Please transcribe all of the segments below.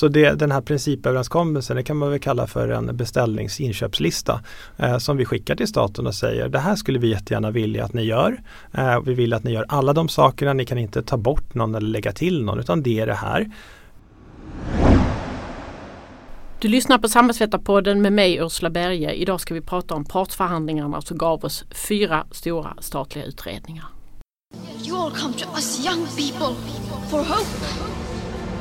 Så det, den här principöverenskommelsen det kan man väl kalla för en beställningsinköpslista eh, som vi skickar till staten och säger det här skulle vi jättegärna vilja att ni gör. Eh, vi vill att ni gör alla de sakerna, ni kan inte ta bort någon eller lägga till någon utan det är det här. Du lyssnar på Samhällsvetarpodden med mig Ursula Berge. Idag ska vi prata om partsförhandlingarna som gav oss fyra stora statliga utredningar. You all come to us young people for hope.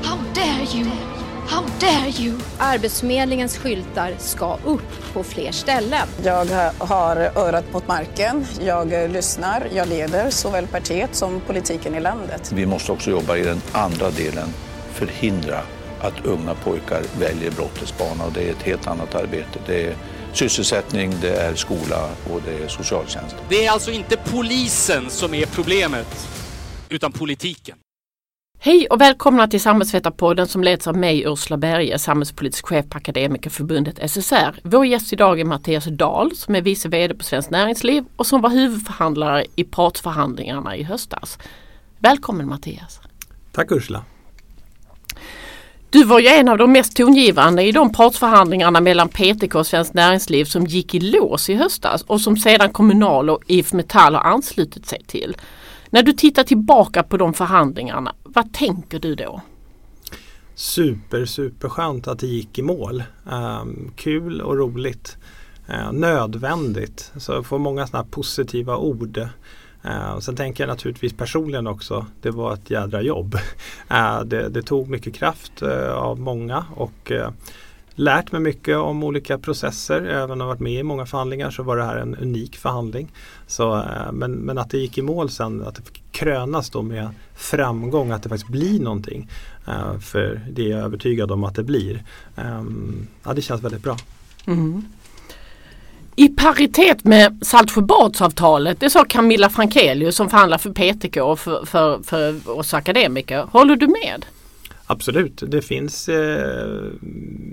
How dare you? How dare you? Arbetsförmedlingens skyltar ska upp på fler ställen. Jag har örat mot marken, jag lyssnar, jag leder såväl partiet som politiken i landet. Vi måste också jobba i den andra delen, förhindra att unga pojkar väljer brottets bana och det är ett helt annat arbete. Det är sysselsättning, det är skola och det är socialtjänst. Det är alltså inte polisen som är problemet, utan politiken. Hej och välkomna till Samhällsvetarpodden som leds av mig Ursula Berge, samhällspolitisk chef på Akademikerförbundet SSR. Vår gäst idag är Mattias Dahl som är vice VD på Svenskt Näringsliv och som var huvudförhandlare i partsförhandlingarna i höstas. Välkommen Mattias! Tack Ursula! Du var ju en av de mest tongivande i de partsförhandlingarna mellan PTK och Svenskt Näringsliv som gick i lås i höstas och som sedan Kommunal och IF Metall har anslutit sig till. När du tittar tillbaka på de förhandlingarna, vad tänker du då? Super, superskönt att det gick i mål. Um, kul och roligt. Uh, nödvändigt. Så jag får många sådana positiva ord. Uh, sen tänker jag naturligtvis personligen också, det var ett jädra jobb. Uh, det, det, tog mycket kraft uh, av många och eh, lärt mig mycket om olika processer. Även om jag varit med i många förhandlingar så var det här en unik förhandling. Så, eh, men, men att det gick i mål sen, att det krönas då med framgång, att det faktiskt blir någonting. Eh, för det är jag övertygad om att det blir. Ehm, ja, det känns väldigt bra. Mm. I paritet med Saltsjöbadsavtalet, det sa Camilla Frankelius som förhandlar för PTK för, för, för oss akademiker. Håller du med? Absolut, det finns eh,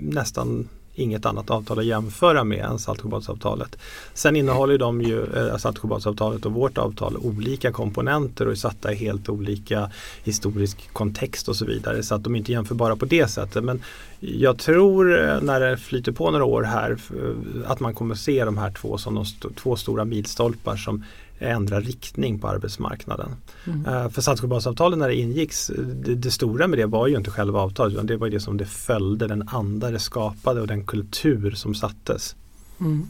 nästan inget annat avtal att jämföra med än Saltsjöbadsavtalet. Sen innehåller de ju, eh, Saltsjöbadsavtalet och vårt avtal olika komponenter och är satta i helt olika historisk kontext och så vidare. Så att de är jämför jämförbara på det sättet. Men jag tror eh, när det flyter på några år här att man kommer se de här två som de st två stora milstolpar som ändra riktning på arbetsmarknaden. Mm. Uh, för Saltsjöbadsavtalet när det ingicks, det, det, stora med det var ju inte själva avtalet utan det var det som det följde, den anda det skapade och den kultur som sattes. Mm.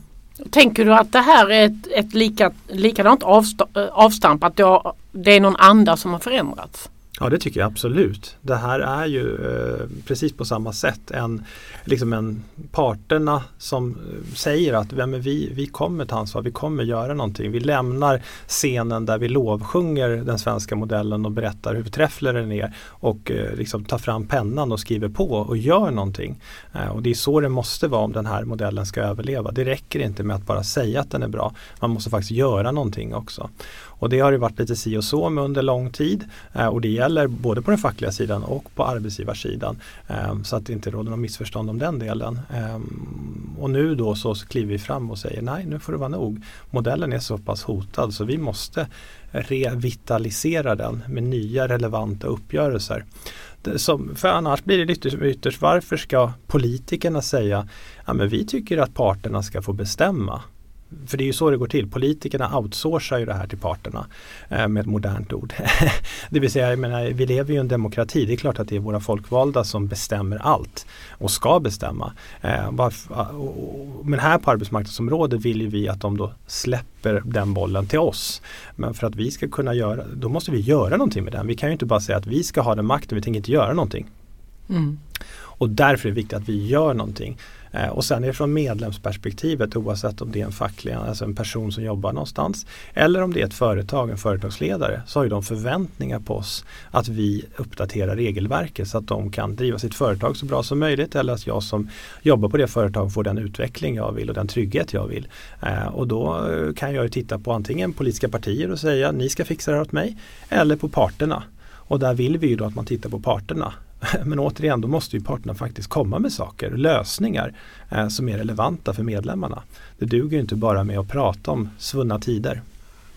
Tänker du att det här är ett, ett lika, likadant avstamp, att det är någon anda som har förändrats? Ja det tycker jag absolut. Det här är ju eh, precis på samma sätt en, liksom en parterna som eh, säger att ja, vi, vi kommer ta ansvar, vi kommer göra någonting. Vi lämnar scenen där vi lovsjunger den svenska modellen och berättar hur förträfflig den är och eh, liksom tar fram pennan och skriver på och gör någonting. Eh, och det är så det måste vara om den här modellen ska överleva. Det räcker inte med att bara säga att den är bra. Man måste faktiskt göra någonting också. Och det har det varit lite si och så med under lång tid eh, och det gäller både på den fackliga sidan och på arbetsgivarsidan. Ehm, så att det inte råder något missförstånd om den delen. Ehm, och nu då så kliver vi fram och säger nej nu får det vara nog. Modellen är så pass hotad så vi måste revitalisera den med nya relevanta uppgörelser. Som, för annars blir det ytterst, ytterst varför ska politikerna säga ja, men vi tycker att parterna ska få bestämma. För det är ju så det går till. Politikerna outsourcar ju det här till parterna eh, med ett modernt ord. det vill säga, jag menar, vi lever ju i en demokrati. Det är klart att det är våra folkvalda som bestämmer allt och ska bestämma. Eh, men här på arbetsmarknadsområdet vill vi att de då släpper den bollen till oss. Men för att vi ska kunna göra, då måste vi göra någonting med den. Vi kan ju inte bara säga att vi ska ha den makten, vi tänker inte göra någonting. Mm. Och därför är det viktigt att vi gör någonting. Eh, och sen är det från medlemsperspektivet oavsett om det är en facklig, alltså en person som jobbar någonstans eller om det är ett företag, en företagsledare så har ju de förväntningar på oss att vi uppdaterar regelverket så att de kan driva sitt företag så bra som möjligt eller att jag som jobbar på det företaget får den utveckling jag vill och den trygghet jag vill. Eh, och då eh, kan jag titta på antingen politiska partier och säga ni ska fixa det här åt mig eller på parterna. Och där vill vi ju då att man tittar på parterna. Men återigen, då måste ju parterna faktiskt komma med saker, lösningar eh, som är relevanta för medlemmarna. Det duger inte bara med att prata om svunna tider.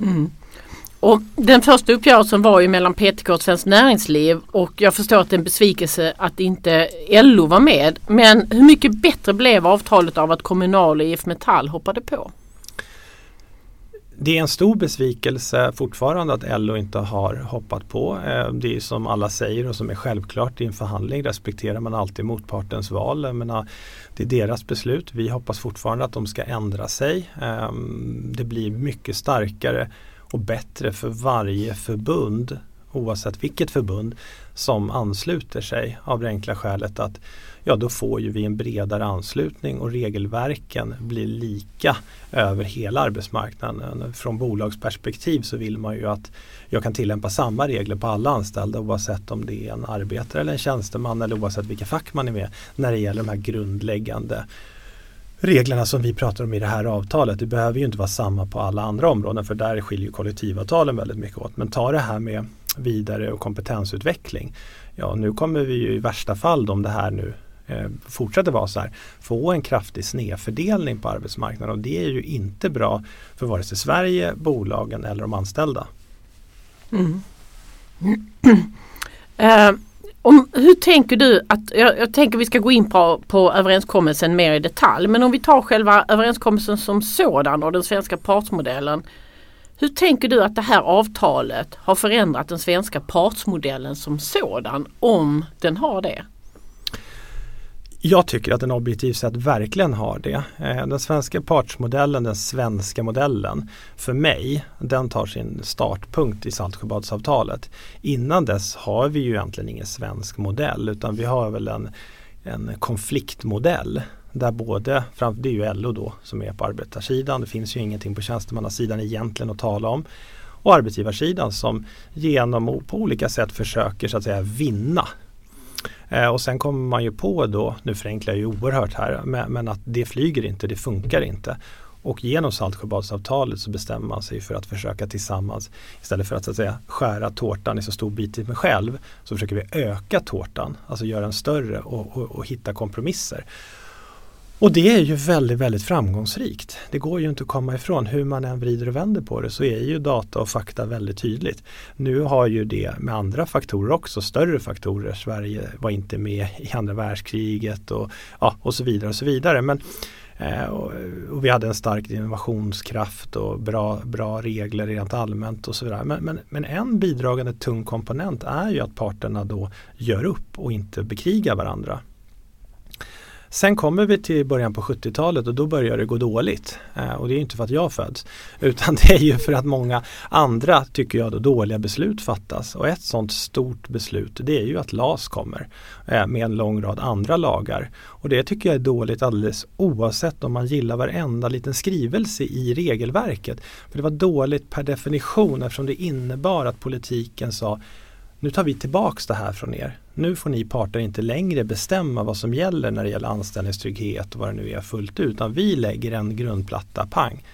Mm. Och den första uppgörelsen var ju mellan PTK och Svenskt Näringsliv och jag förstår att det är en besvikelse att inte LO var med. Men hur mycket bättre blev avtalet av att Kommunal och IF Metall hoppade på? Det är en stor besvikelse fortfarande att LO inte har hoppat på. Eh, det är som alla säger och som är självklart i en förhandling respekterar man alltid motpartens val. menar, det är deras beslut. Vi hoppas fortfarande att de ska ändra sig. Ehm, det blir mycket starkare och bättre för varje förbund oavsett vilket förbund som ansluter sig av det enkla skälet att ja då får ju vi en bredare anslutning och regelverken blir lika över hela arbetsmarknaden. Från bolagsperspektiv så vill man ju att jag kan tillämpa samma regler på alla anställda oavsett om det är en arbetare eller en tjänsteman eller oavsett vilka fack man är med när det gäller de här grundläggande reglerna som vi pratar om i det här avtalet. Det behöver ju inte vara samma på alla andra områden för där skiljer kollektivavtalen väldigt mycket åt. Men ta det här med vidare och kompetensutveckling. Ja, nu kommer vi ju i värsta fall om det här nu eh, fortsätter vara så här, få en kraftig snedfördelning på arbetsmarknaden och det är ju inte bra för vare sig Sverige, bolagen eller de anställda. Mm. eh, om, hur tänker du att, jag, jag, tänker vi ska gå in på, på överenskommelsen mer i detalj, men om vi tar själva överenskommelsen som sådan och den svenska partsmodellen. Hur tänker du att det här avtalet har förändrat den svenska partsmodellen som sådan, om den har det? Jag tycker att den objektivt sett verkligen har det. Eh, den svenska partsmodellen, den svenska modellen, för mig, den tar sin startpunkt i Saltsjöbadsavtalet. Innan dess har vi ju egentligen ingen svensk modell utan vi har väl en, en konfliktmodell där både, det är ju LO då som är på arbetarsidan, det finns ju ingenting på tjänstemannasidan egentligen att tala om. Och arbetsgivarsidan som genom på olika sätt försöker så att säga vinna Eh, och sen kommer man ju på då, nu förenklar jag ju oerhört här, men, men att det flyger inte, det funkar inte. Och genom Saltsjöbadsavtalet så bestämmer man sig för att försöka tillsammans istället för att, så att säga, skära tårtan i så stor bit i mig själv så försöker vi öka tårtan, alltså göra den större och, och, och hitta kompromisser. Och det är ju väldigt, väldigt framgångsrikt. Det går ju inte att komma ifrån. Hur man än vrider och vänder på det så är ju data och fakta väldigt tydligt. Nu har ju det med andra faktorer också, större faktorer. Sverige var inte med i andra världskriget och, ja, och så vidare och så vidare. Men, eh, och, och, vi hade en stark innovationskraft och bra, bra regler rent allmänt och så vidare. Men, men, men en bidragande tung komponent är ju att parterna då gör upp och inte bekrigar varandra. Sen kommer vi till början på 70-talet och då börjar det gå dåligt. Eh, och det är inte för att jag föds utan det är ju för att många andra, tycker jag, då, dåliga beslut fattas. Och ett sådant stort beslut det är ju att LAS kommer eh, med en lång rad andra lagar. Och det tycker jag är dåligt alldeles oavsett om man gillar varenda liten skrivelse i regelverket. För det var dåligt per definition eftersom det innebar att politiken sa nu tar vi tillbaks det här från er. Nu får ni parter inte längre bestämma vad som gäller när det gäller anställningstrygghet och vad det nu är fullt ut. Utan vi lägger en grundplatta, pang.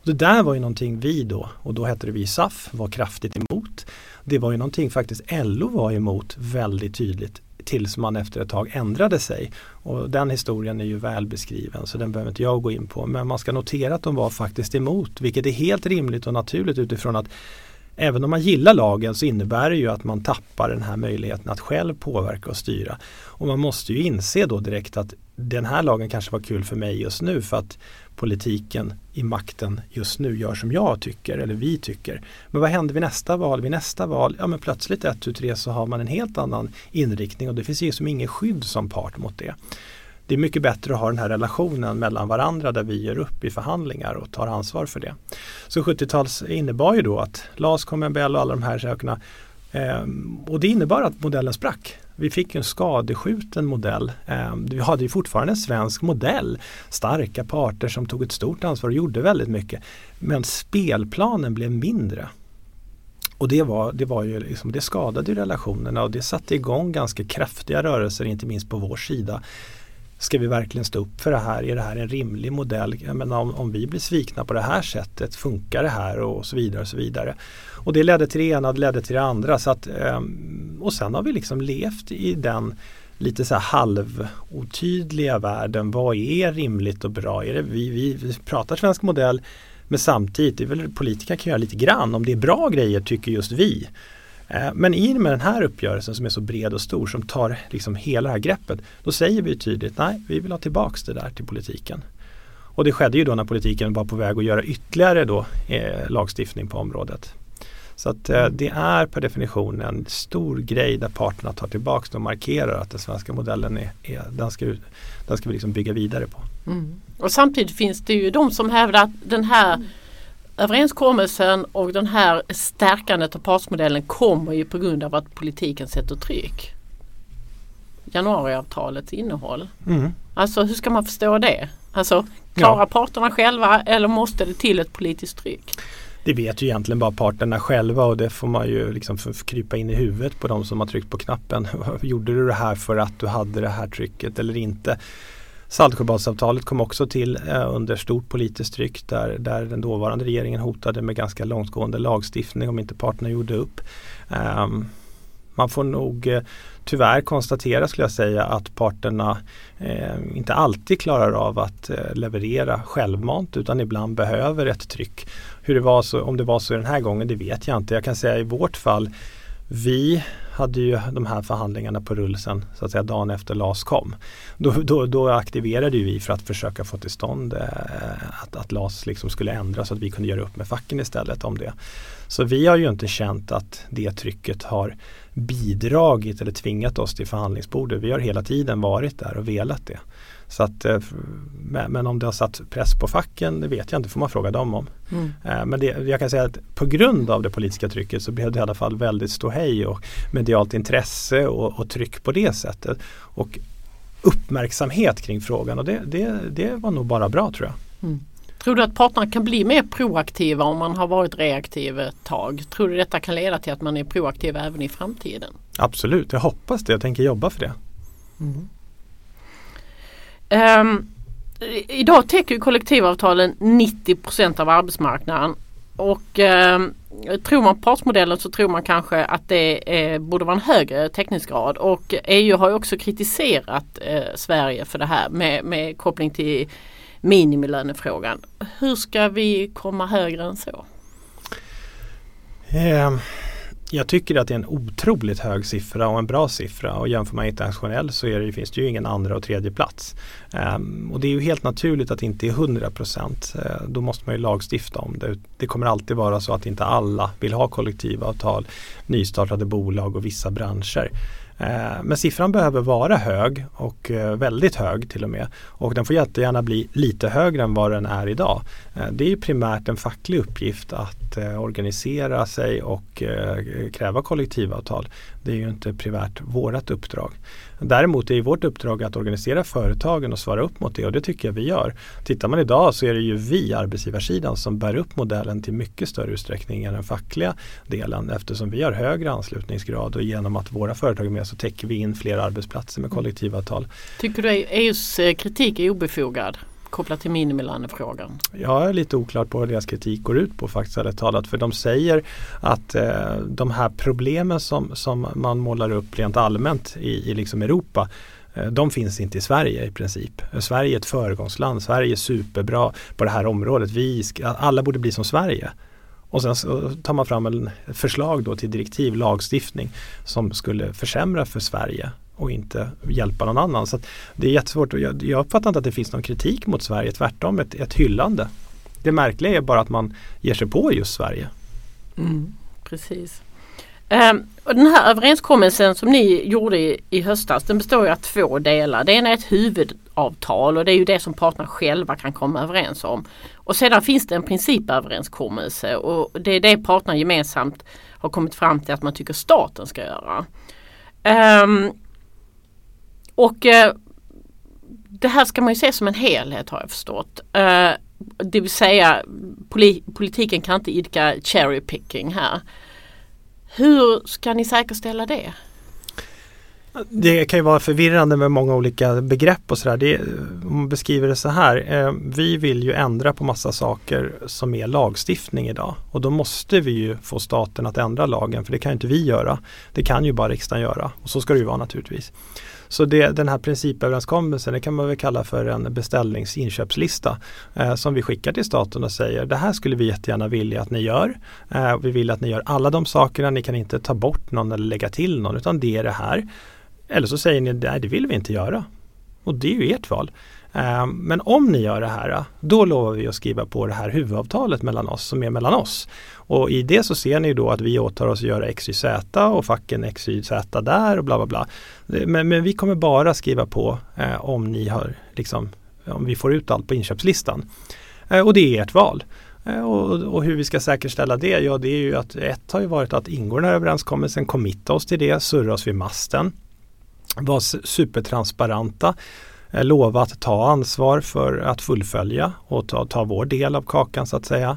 Och det där var ju någonting vi då, och då hette det vi SAF, var kraftigt emot. Det var ju någonting faktiskt LO var emot väldigt tydligt tills man efter ett tag ändrade sig. Och den historien är ju väl beskriven så den behöver inte jag gå in på. Men man ska notera att de var faktiskt emot, vilket är helt rimligt och naturligt utifrån att även om man gillar lagen så innebär det ju att man tappar den här möjligheten att själv påverka och styra. Och man måste ju inse då direkt att den här lagen kanske var kul för mig just nu för att politiken i makten just nu gör som jag tycker eller vi tycker. Men vad händer vid nästa val? Vid nästa val, ja men plötsligt ett, tu, tre så har man en helt annan inriktning och det finns ju som ingen skydd som part mot det det är mycket bättre att ha den här relationen mellan varandra där vi gör upp i förhandlingar och tar ansvar för det. Så 70-tals innebar ju då att LAS, KMBL och alla de här sakerna eh, och det innebar att modellen sprack. Vi fick en skadeskjuten modell. Eh, vi hade ju fortfarande en svensk modell. Starka parter som tog ett stort ansvar och gjorde väldigt mycket. Men spelplanen blev mindre. Och det, var, det, var ju liksom, det skadade relationerna och det satte igång ganska kraftiga rörelser, inte minst på vår sida Ska vi verkligen stå upp för det här? Är det här en rimlig modell? Jag menar, om, om vi blir svikna på det här sättet, funkar det här och så vidare. Och så vidare. Och det ledde till det ena, det ledde till det andra. Så att, ehm, och sen har vi liksom levt i den lite så här halvotydliga världen. Vad är rimligt och bra? Är det, vi, vi, vi pratar svensk modell Men samtidigt, det är väl politiker kan göra lite grann. Om det är bra grejer tycker just vi. Eh, men i och med den här uppgörelsen som är så bred och stor som tar liksom hela det här greppet. Då säger vi tydligt nej, vi vill ha tillbaks det där till politiken. Och det skedde ju då när politiken var på väg att göra ytterligare då, eh, lagstiftning på området. Så att eh, det är per definition en stor grej där parterna tar tillbaks och markerar att den svenska modellen är, är den, ska, den ska vi liksom bygga vidare på. Mm. Och samtidigt finns det ju de som hävdar att den här överenskommelsen och den här stärkandet av partsmodellen kommer ju på grund av att politiken sätter tryck. Januariavtalets innehåll. Mm. Alltså hur ska man förstå det? Alltså klarar ja. parterna själva eller måste det till ett politiskt tryck? Det vet ju egentligen bara parterna själva och det får man ju liksom krypa in i huvudet på de som har tryckt på knappen. Gjorde du det här för att du hade det här trycket eller inte? Saltsjöbadsavtalet kom också till eh, under stort politiskt tryck där, där den dåvarande regeringen hotade med ganska långtgående lagstiftning om inte parterna gjorde upp. Um, man får nog eh, tyvärr konstatera skulle jag säga att parterna eh, inte alltid klarar av att eh, leverera självmant utan ibland behöver ett tryck. Hur det var så, om det var så den här gången det vet jag inte. Jag kan säga i vårt fall vi hade ju de här förhandlingarna på rull sen så att säga dagen efter LAS kom. Då, då, då aktiverade vi för att försöka få till stånd eh, att, att LAS liksom skulle ändras så att vi kunde göra upp med facken istället om det. Så vi har ju inte känt att det trycket har bidragit eller tvingat oss till förhandlingsbordet. Vi har hela tiden varit där och velat det. Så att, eh, men om det har satt press på facken, det vet jag inte, får man fråga dem om. Mm. Eh, men det, jag kan säga att på grund av det politiska trycket så blev det i alla fall väldigt ståhej och medialt intresse och, och tryck på det sättet. Och uppmärksamhet kring frågan och det, det, det var nog bara bra tror jag. Mm. Tror du att parterna kan bli mer proaktiva om man har varit reaktiv ett tag? Tror du detta kan leda till att man är proaktiv även i framtiden? Absolut, jag hoppas det. Jag tänker jobba för det. Mm. Um, idag täcker kollektivavtalen 90% av arbetsmarknaden. Och um, tror man partsmodellen så tror man kanske att det eh, borde vara en högre täckningsgrad. Och EU har ju också kritiserat eh, Sverige för det här med, med koppling till minimilönefrågan. Hur ska vi komma högre än så? Um jag tycker att det är en otroligt hög siffra och en bra siffra och jämför man internationellt så är det, finns det ju ingen andra och tredje plats. Um, och det är ju helt naturligt att det inte är 100 procent. Uh, då måste man ju lagstifta om det. Det kommer alltid vara så att inte alla vill ha kollektivavtal, nystartade bolag och vissa branscher. Eh, men siffran behöver vara hög och eh, väldigt hög till och med. Och den får jättegärna bli lite högre än vad den är idag. Eh, det är ju primärt en facklig uppgift att organisera sig och kräva kollektivavtal. Det är ju inte primärt vårat uppdrag. Däremot är vårt uppdrag att organisera företagen och svara upp mot det och det tycker jag vi gör. Tittar man idag så är det ju vi, arbetsgivarsidan, som bär upp modellen till mycket större utsträckning än den fackliga delen eftersom vi har högre anslutningsgrad och genom att våra företag är med så täcker vi in fler arbetsplatser med kollektivavtal. Tycker du EUs eh, kritik är obefogad? Kopplat till minimilönefrågan? Jag är lite oklart på vad deras kritik går ut på faktiskt ärligt talat. För de säger att eh, de här problemen som, som man målar upp rent allmänt i, i liksom Europa eh, de finns inte i Sverige i princip. Sverige är ett föregångsland. Sverige är superbra på det här området. Vi alla borde bli som Sverige. Och sen tar man fram ett förslag då till direktiv, lagstiftning som skulle försämra för Sverige och inte hjälpa någon annan. Så Det är jättesvårt. Jag, jag uppfattar inte att det finns någon kritik mot Sverige, tvärtom ett, ett hyllande. Det märkliga är bara att man ger sig på just Sverige. Mm, precis. Um, och den här överenskommelsen som ni gjorde i, i höstas den består av två delar. Det ena är ett huvudavtal och det är ju det som parterna själva kan komma överens om. Och sedan finns det en principöverenskommelse och det är det parterna gemensamt har kommit fram till att man tycker staten ska göra. Um, och eh, det här ska man ju se som en helhet har jag förstått. Eh, det vill säga poli politiken kan inte idka cherry picking här. Hur ska ni säkerställa det? Det kan ju vara förvirrande med många olika begrepp och sådär. Om man beskriver det så här. Eh, vi vill ju ändra på massa saker som är lagstiftning idag och då måste vi ju få staten att ändra lagen för det kan inte vi göra. Det kan ju bara riksdagen göra och så ska det ju vara naturligtvis. Så det, den här principöverenskommelsen det kan man väl kalla för en beställningsinköpslista eh, som vi skickar till staten och säger det här skulle vi jättegärna vilja att ni gör. Eh, vi vill att ni gör alla de sakerna, ni kan inte ta bort någon eller lägga till någon utan det är det här. Eller så säger ni nej det vill vi inte göra. Och det är ju ert val. Eh, men om ni gör det här, eh, då lovar vi att skriva på det här huvudavtalet mellan oss som är mellan oss. Och i det så ser ni då att vi åtar oss att göra XYZ och facken XYZ där och bla bla bla. Eh, men, men vi kommer bara skriva på om ni har liksom, om vi får ut allt på inköpslistan. Och det är ert val. Och, och, hur vi ska säkerställa det? Ja, det är ju att ett har ju varit att ingå den här överenskommelsen, committa oss till det, surra oss vid masten, vara supertransparenta lova att ta ansvar för att fullfölja och ta, ta vår del av kakan så att säga.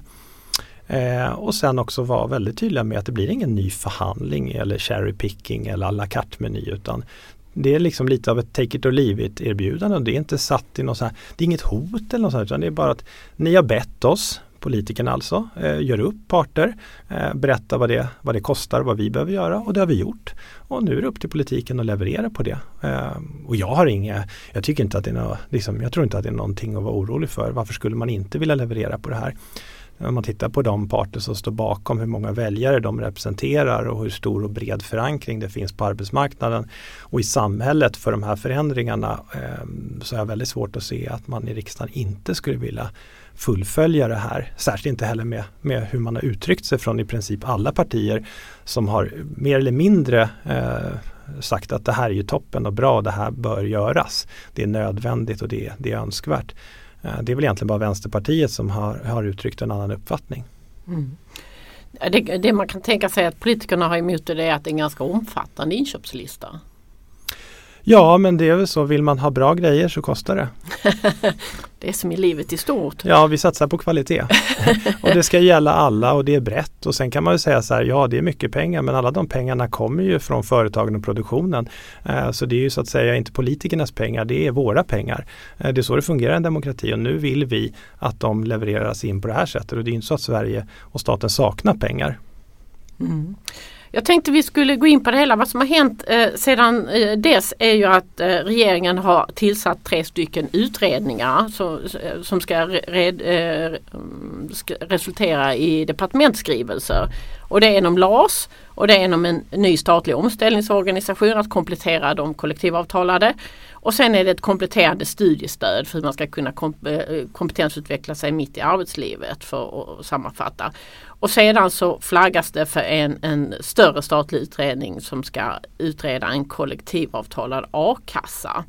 Eh, och sen också vara väldigt tydliga med att det blir ingen ny förhandling eller cherry picking eller à la carte meny utan det är liksom lite av ett take it or leave it erbjudande. Det är inte satt i något så här, det är inget hot eller något sånt utan det är bara att ni har bett oss politikerna alltså, eh, gör upp parter, eh, berättar vad det, vad det kostar, vad vi behöver göra och det har vi gjort. Och nu är det upp till politiken att leverera på det. Eh, och jag har inga, jag tycker inte att det är något, liksom, jag tror inte att det är någonting att vara orolig för. Varför skulle man inte vilja leverera på det här? Om man tittar på de parter som står bakom hur många väljare de representerar och hur stor och bred förankring det finns på arbetsmarknaden och i samhället för de här förändringarna eh, så är det väldigt svårt att se att man i riksdagen inte skulle vilja fullfölja det här. Särskilt inte heller med, med hur man har uttryckt sig från i princip alla partier som har mer eller mindre eh, sagt att det här är ju toppen och bra, det här bör göras. Det är nödvändigt och det, det är önskvärt. Eh, det är väl egentligen bara Vänsterpartiet som har, har uttryckt en annan uppfattning. Mm. Det, det, man kan tänka sig att politikerna har emot det är att det är en ganska omfattande inköpslista. Ja men det är väl så, vill man ha bra grejer så kostar det. det är som i livet i stort. Ja vi satsar på kvalitet. och det ska gälla alla och det är brett och sen kan man ju säga så här, ja det är mycket pengar men alla de pengarna kommer ju från företagen och produktionen. Eh, så det är ju så att säga inte politikernas pengar, det är våra pengar. Eh, det är så det fungerar i en demokrati och nu vill vi att de levereras in på det här sättet och det är inte så att Sverige och staten saknar pengar. Mm. Jag tänkte vi skulle gå in på det hela. Vad som har hänt eh, sedan eh, dess är ju att eh, regeringen har tillsatt tre stycken utredningar som, eh, som ska, red, eh, mm, ska, resultera i departementsskrivelser. Och det är inom LAS och det är inom en ny statlig omställningsorganisation att komplettera de kollektivavtalade. Och sen är det ett kompletterande studiestöd för hur man ska kunna komp eh, kompetensutveckla sig mitt i arbetslivet för att sammanfatta. Och sedan så flaggas det för en, en större statlig utredning som ska utreda en kollektivavtalad a-kassa.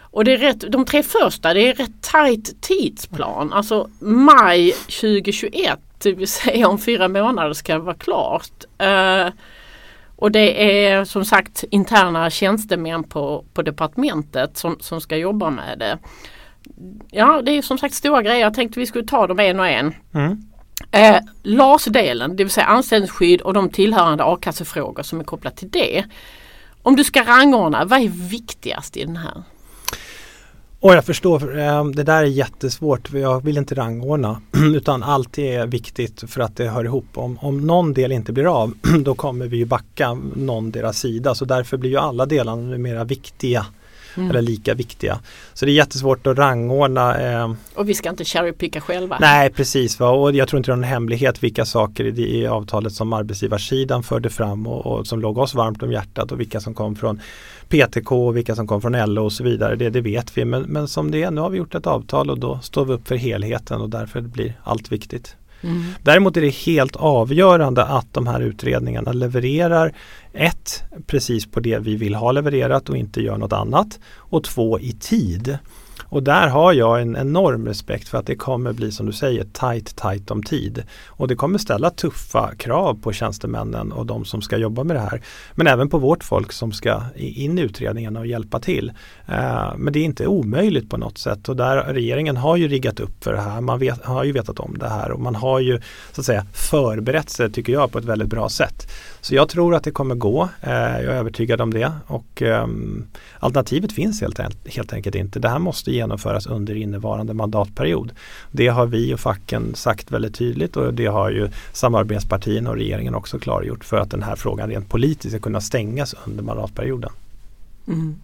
Och det är rätt, de tre första det är rätt tajt tidsplan. Alltså maj 2021, det vill säga om fyra månader ska det vara klart. Uh, och det är som sagt interna tjänstemän på, på departementet som, som ska jobba med det. Ja det är som sagt stora grejer. Jag tänkte vi skulle ta dem en och en. Mm. Eh, LAS-delen, det vill säga anställningsskydd och de tillhörande a-kassefrågor som är kopplat till det. Om du ska rangordna, vad är viktigast i den här? Och jag förstår, eh, det där är jättesvårt. Jag vill inte rangordna utan allt är viktigt för att det hör ihop. Om, om någon del inte blir av då kommer vi ju backa någon deras sida så därför blir ju alla delarna mera viktiga mm. eller lika viktiga. Så det är jättesvårt att rangordna. Eh, och vi ska inte cherrypicka själva. Nej precis va? och jag tror inte det är någon hemlighet vilka saker i, i avtalet som arbetsgivarsidan förde fram och, och, som låg oss varmt om hjärtat och vilka som kom från PTK och vilka som kom från LO och så vidare. Det, det vet vi men, men som det är, nu har vi gjort ett avtal och då står vi upp för helheten och därför blir allt viktigt. Mm. Däremot är det helt avgörande att de här utredningarna levererar ett, precis på det vi vill ha levererat och inte gör något annat och två, i tid. Och där har jag en enorm respekt för att det kommer bli som du säger tight, tight om tid. Och det kommer ställa tuffa krav på tjänstemännen och de som ska jobba med det här. Men även på vårt folk som ska in i utredningarna och hjälpa till. Eh, men det är inte omöjligt på något sätt och där regeringen har ju riggat upp för det här. Man vet, har ju vetat om det här och man har ju så att säga förberett sig tycker jag på ett väldigt bra sätt. Så jag tror att det kommer gå. Eh, jag är övertygad om det och ehm, alternativet finns helt, helt enkelt inte. Det här måste genomföras under innevarande mandatperiod. Det har vi och facken sagt väldigt tydligt och det har ju samarbetspartierna och regeringen också klargjort för att den här frågan rent politiskt ska kunna stängas under mandatperioden. Mm.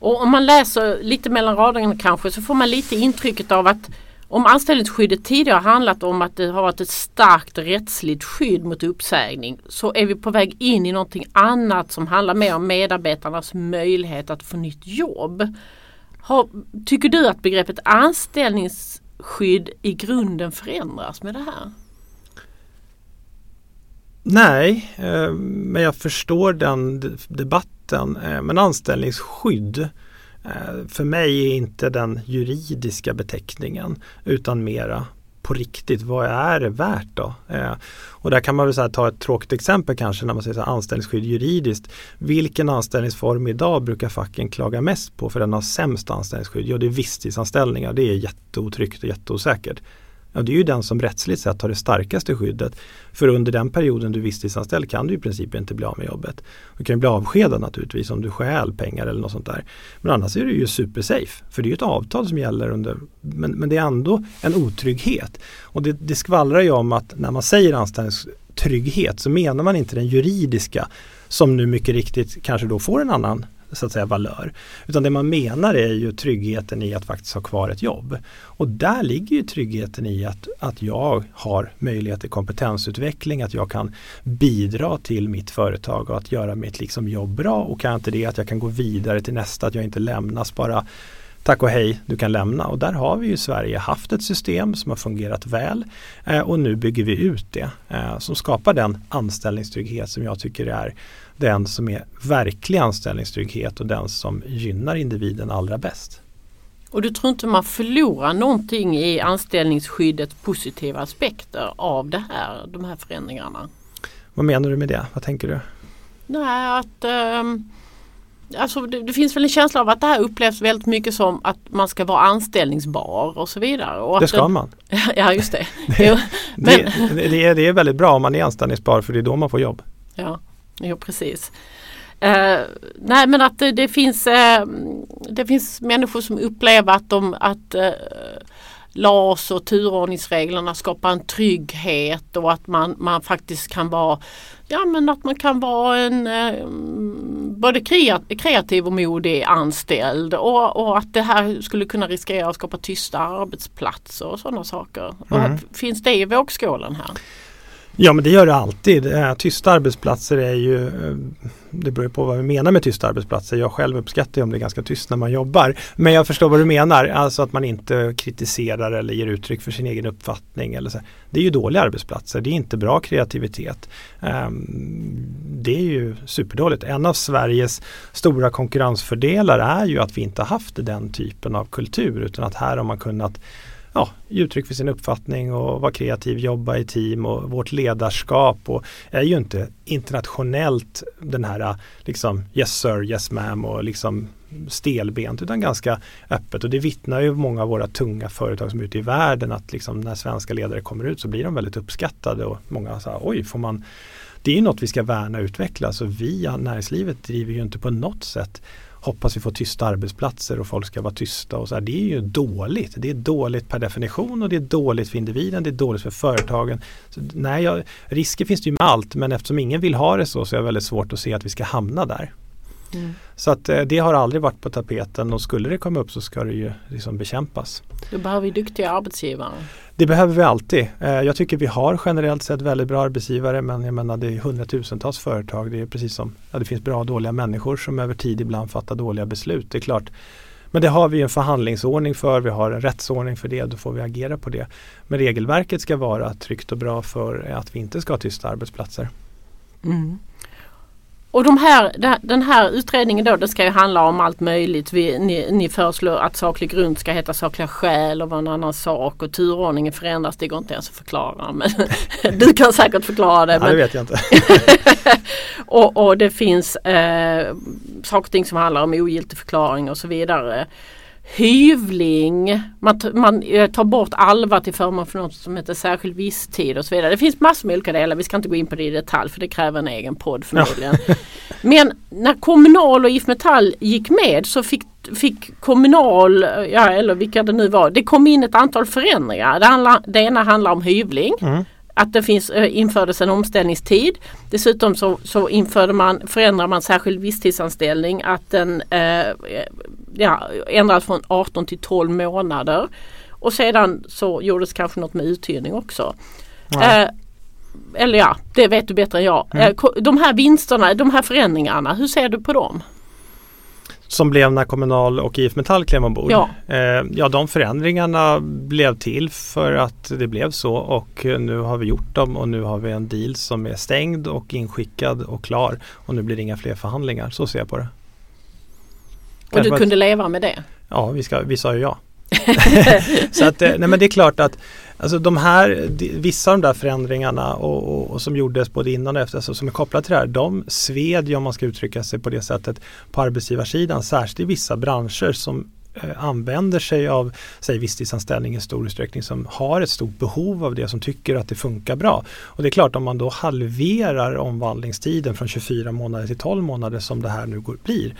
Och om man läser lite mellan raderna kanske så får man lite intrycket av att om anställningsskyddet tidigare handlat om att det har varit ett starkt rättsligt skydd mot uppsägning så är vi på väg in i någonting annat som handlar mer om medarbetarnas möjlighet att få nytt jobb. Har, tycker du att begreppet anställningsskydd i grunden förändras med det här? Nej, eh, men jag förstår den debatten. Eh, men anställningsskydd eh, för mig är inte den juridiska beteckningen utan mera på riktigt, vad är det värt då? Eh, och där kan man väl så ta ett tråkigt exempel kanske när man säger så här, anställningsskydd juridiskt. Vilken anställningsform idag brukar facken klaga mest på för den har sämst anställningsskydd? Jo, det är visstidsanställningar. Det är jätteotryggt och jätteosäkert. Ja, det är ju den som rättsligt sett har det starkaste skyddet. För under den perioden du är visstidsanställd kan du i princip inte bli av med jobbet. Du kan ju bli avskedad naturligtvis om du stjäl pengar eller något sånt där. Men annars är det ju supersafe. För det är ju ett avtal som gäller under, men, men det är ändå en otrygghet. Och det, det skvallrar ju om att när man säger anställningstrygghet så menar man inte den juridiska som nu mycket riktigt kanske då får en annan så att säga valör. Utan det man menar är ju tryggheten i att faktiskt ha kvar ett jobb. Och där ligger ju tryggheten i att, att jag har möjlighet till kompetensutveckling, att jag kan bidra till mitt företag och att göra mitt liksom jobb bra och kan inte det att jag kan gå vidare till nästa, att jag inte lämnas bara tack och hej, du kan lämna. Och där har vi ju i Sverige haft ett system som har fungerat väl eh, och nu bygger vi ut det eh, som skapar den anställningstrygghet som jag tycker är den som är verklig anställningstrygghet och den som gynnar individen allra bäst. Och du tror inte man förlorar någonting i anställningsskyddets positiva aspekter av det här, de här förändringarna? Vad menar du med det? Vad tänker du? Nej, att um, alltså det, det, finns väl en känsla av att det här upplevs väldigt mycket som att man ska vara anställningsbar och så vidare. Och det ska den, man. ja, just det. det, det, det, är, det är väldigt bra om man är anställningsbar för det är då man får jobb. Ja. Jo precis. Uh, nej men att det, det finns, uh, det finns människor som upplever att, de, att uh, LAS och turordningsreglerna skapar en trygghet och att man, man faktiskt kan vara Ja men att man kan vara en både kreativ och modig anställd och, och, att det här skulle kunna riskera att skapa tysta arbetsplatser och sådana saker. Mm. Och finns det i vågskålen här? Ja men det gör det alltid. Eh, tysta arbetsplatser är ju, eh, det beror på vad vi menar med tysta arbetsplatser. Jag själv uppskattar ju om det är ganska tyst när man jobbar. Men jag förstår vad du menar, alltså att man inte kritiserar eller ger uttryck för sin egen uppfattning. Eller så. Det är ju dåliga arbetsplatser, det är inte bra kreativitet. Ehm, det är ju superdåligt. En av Sveriges stora konkurrensfördelar är ju att vi inte haft den typen av kultur utan att här har man kunnat ja, ge uttryck för sin uppfattning och vara kreativ, jobba i team och vårt ledarskap och är ju inte internationellt den här liksom yes sir, yes ma'am och liksom stelbent utan ganska öppet. Och det vittnar ju många av våra tunga företag som är ute i världen att liksom när svenska ledare kommer ut så blir de väldigt uppskattade och många säger oj får man det är något vi ska värna och utveckla. Så vi, näringslivet driver ju inte på något sätt hoppas vi får tysta arbetsplatser och folk ska vara tysta och så här. Det är ju dåligt. Det är dåligt per definition och det är dåligt för individen, det är dåligt för företagen. Så, nej, jag, risker finns det ju med allt men eftersom ingen vill ha det så så är det väldigt svårt att se att vi ska hamna där. Mm. Så att eh, det har aldrig varit på tapeten och skulle det komma upp så ska det ju liksom bekämpas. Då behöver vi duktiga arbetsgivare. Det behöver vi alltid. Eh, jag tycker vi har generellt sett väldigt bra arbetsgivare men jag menar det är hundratusentals företag. Det är precis som ja, det finns bra och dåliga människor som över tid ibland fattar dåliga beslut. Det är klart. Men det har vi en förhandlingsordning för, vi har en rättsordning för det, då får vi agera på det. Men regelverket ska vara tryggt och bra för att vi inte ska ha tysta arbetsplatser. Mm. Och de här, den här utredningen då, det ska ju handla om allt möjligt. Vi, ni, ni föreslår att saklig grund ska heta sakliga skäl och vara en annan sak och turordningen förändras. Det går inte ens att förklara. Men du kan säkert förklara det. Men... det vet jag inte. och, och, det finns eh, saker och ting som handlar om ogiltig förklaring och så vidare hyvling, man, man eh, tar bort alva till förmån för något som heter särskild visstid och så vidare. Det finns massor med olika delar, vi ska inte gå in på det i detalj för det kräver en egen podd förmodligen. Ja. Men när Kommunal och IF Metall gick med så fick, fick Kommunal, ja eller vilka det nu var, det kom in ett antal förändringar. Det, handla, det ena handlar om hyvling. Mm att det finns, eh, infördes en omställningstid. Dessutom så, så införde man, förändrade man särskild visstidsanställning att den eh, ja, ändrades från 18 till 12 månader. Och sedan så gjordes kanske något med uthyrning också. Eh, eller ja, det vet du bättre än jag. Mm. Eh, De här vinsterna, de här förändringarna, hur ser du på dem? Som blev när Kommunal och IF Metall klev ombord. Ja. Eh, ja, de förändringarna blev till för att det blev så och nu har vi gjort dem och nu har vi en deal som är stängd och inskickad och klar och nu blir det inga fler förhandlingar. Så ser jag på det. Och du kunde leva med det? Ja, vi, ska, vi sa ju ja. så att, eh, nej men det är klart att alltså de här, vissa av de där förändringarna och, och, och som gjordes både innan och efter, alltså som är kopplade till det här, de sved ju om man ska uttrycka sig på det sättet på arbetsgivarsidan, särskilt i vissa branscher som eh, använder sig av säg visstidsanställning i stor utsträckning som har ett stort behov av det som tycker att det funkar bra. Och det är klart om man då halverar omvandlingstiden från 24 månader till 12 månader som det här nu går, blir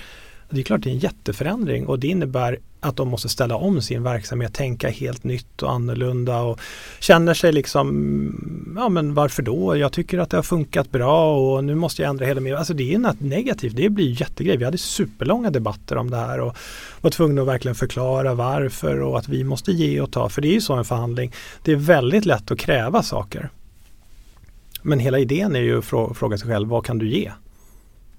det är klart det är en jätteförändring och det innebär att de måste ställa om sin verksamhet, tänka helt nytt och annorlunda och känner sig liksom, ja men varför då? Jag tycker att det har funkat bra och nu måste jag ändra hela min, alltså det är något negativt, det blir jättegrej. Vi hade superlånga debatter om det här och var tvungna att verkligen förklara varför och att vi måste ge och ta, för det är ju så en förhandling. Det är väldigt lätt att kräva saker. Men hela idén är ju att fråga sig själv, vad kan du ge?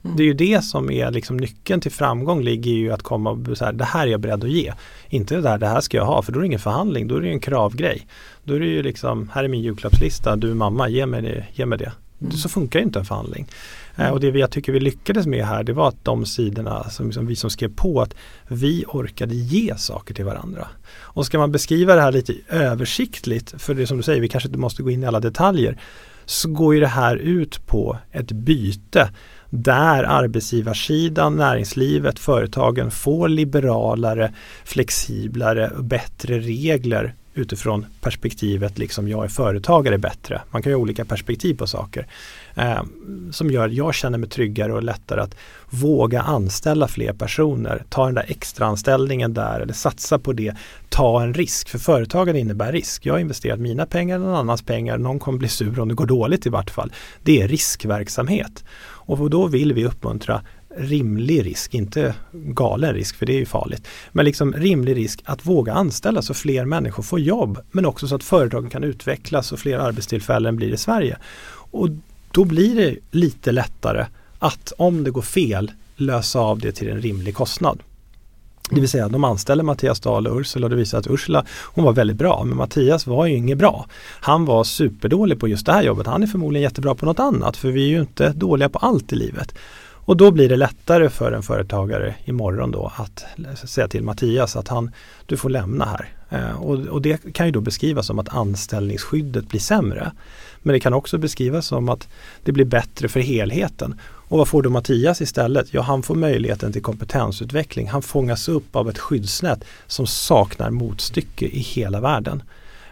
Det är ju det som är liksom nyckeln till framgång ligger ju att komma och så här, det här är jag beredd att ge. Inte det där, det här ska jag ha, för då är det ingen förhandling, då är det en kravgrej. Då är det ju liksom, här är min julklappslista, du mamma, ge mig det. Ge mig det. Så funkar ju inte en förhandling. Eh, och det jag tycker vi lyckades med här, det var att de sidorna som, som vi som skrev på, att vi orkade ge saker till varandra. Och ska man beskriva det här lite översiktligt, för det som du säger, vi kanske inte måste gå in i alla detaljer, så går ju det här ut på ett byte där arbetsgivarsidan, näringslivet, företagen får liberalare, flexiblare och bättre regler utifrån perspektivet liksom jag är företagare bättre. Man kan ju ha olika perspektiv på saker. Eh, som gör att jag känner mig tryggare och lättare att våga anställa fler personer. Ta den där extra anställningen där eller satsa på det. Ta en risk. För företagen innebär risk. Jag har investerat mina pengar, någon annans pengar. Någon kommer bli sur om det går dåligt i vart fall. Det är riskverksamhet. Och då vill vi uppmuntra rimlig risk, inte galen risk för det är ju farligt. Men liksom rimlig risk att våga anställa så fler människor får jobb men också så att företagen kan utvecklas och fler arbetstillfällen blir i Sverige. Och då blir det lite lättare att om det går fel lösa av det till en rimlig kostnad. Det vill säga de anställde Mattias Dahl och Ursula och det visar att Ursula hon var väldigt bra men Mattias var ju inget bra. Han var superdålig på just det här jobbet. Han är förmodligen jättebra på något annat för vi är ju inte dåliga på allt i livet. Och då blir det lättare för en företagare imorgon då att säga till Mattias att han, du får lämna här. Eh, och, och det kan ju då beskrivas som att anställningsskyddet blir sämre. Men det kan också beskrivas som att det blir bättre för helheten. Och vad får då Mattias istället? Ja, han får möjligheten till kompetensutveckling. Han fångas upp av ett skyddsnät som saknar motstycke i hela världen.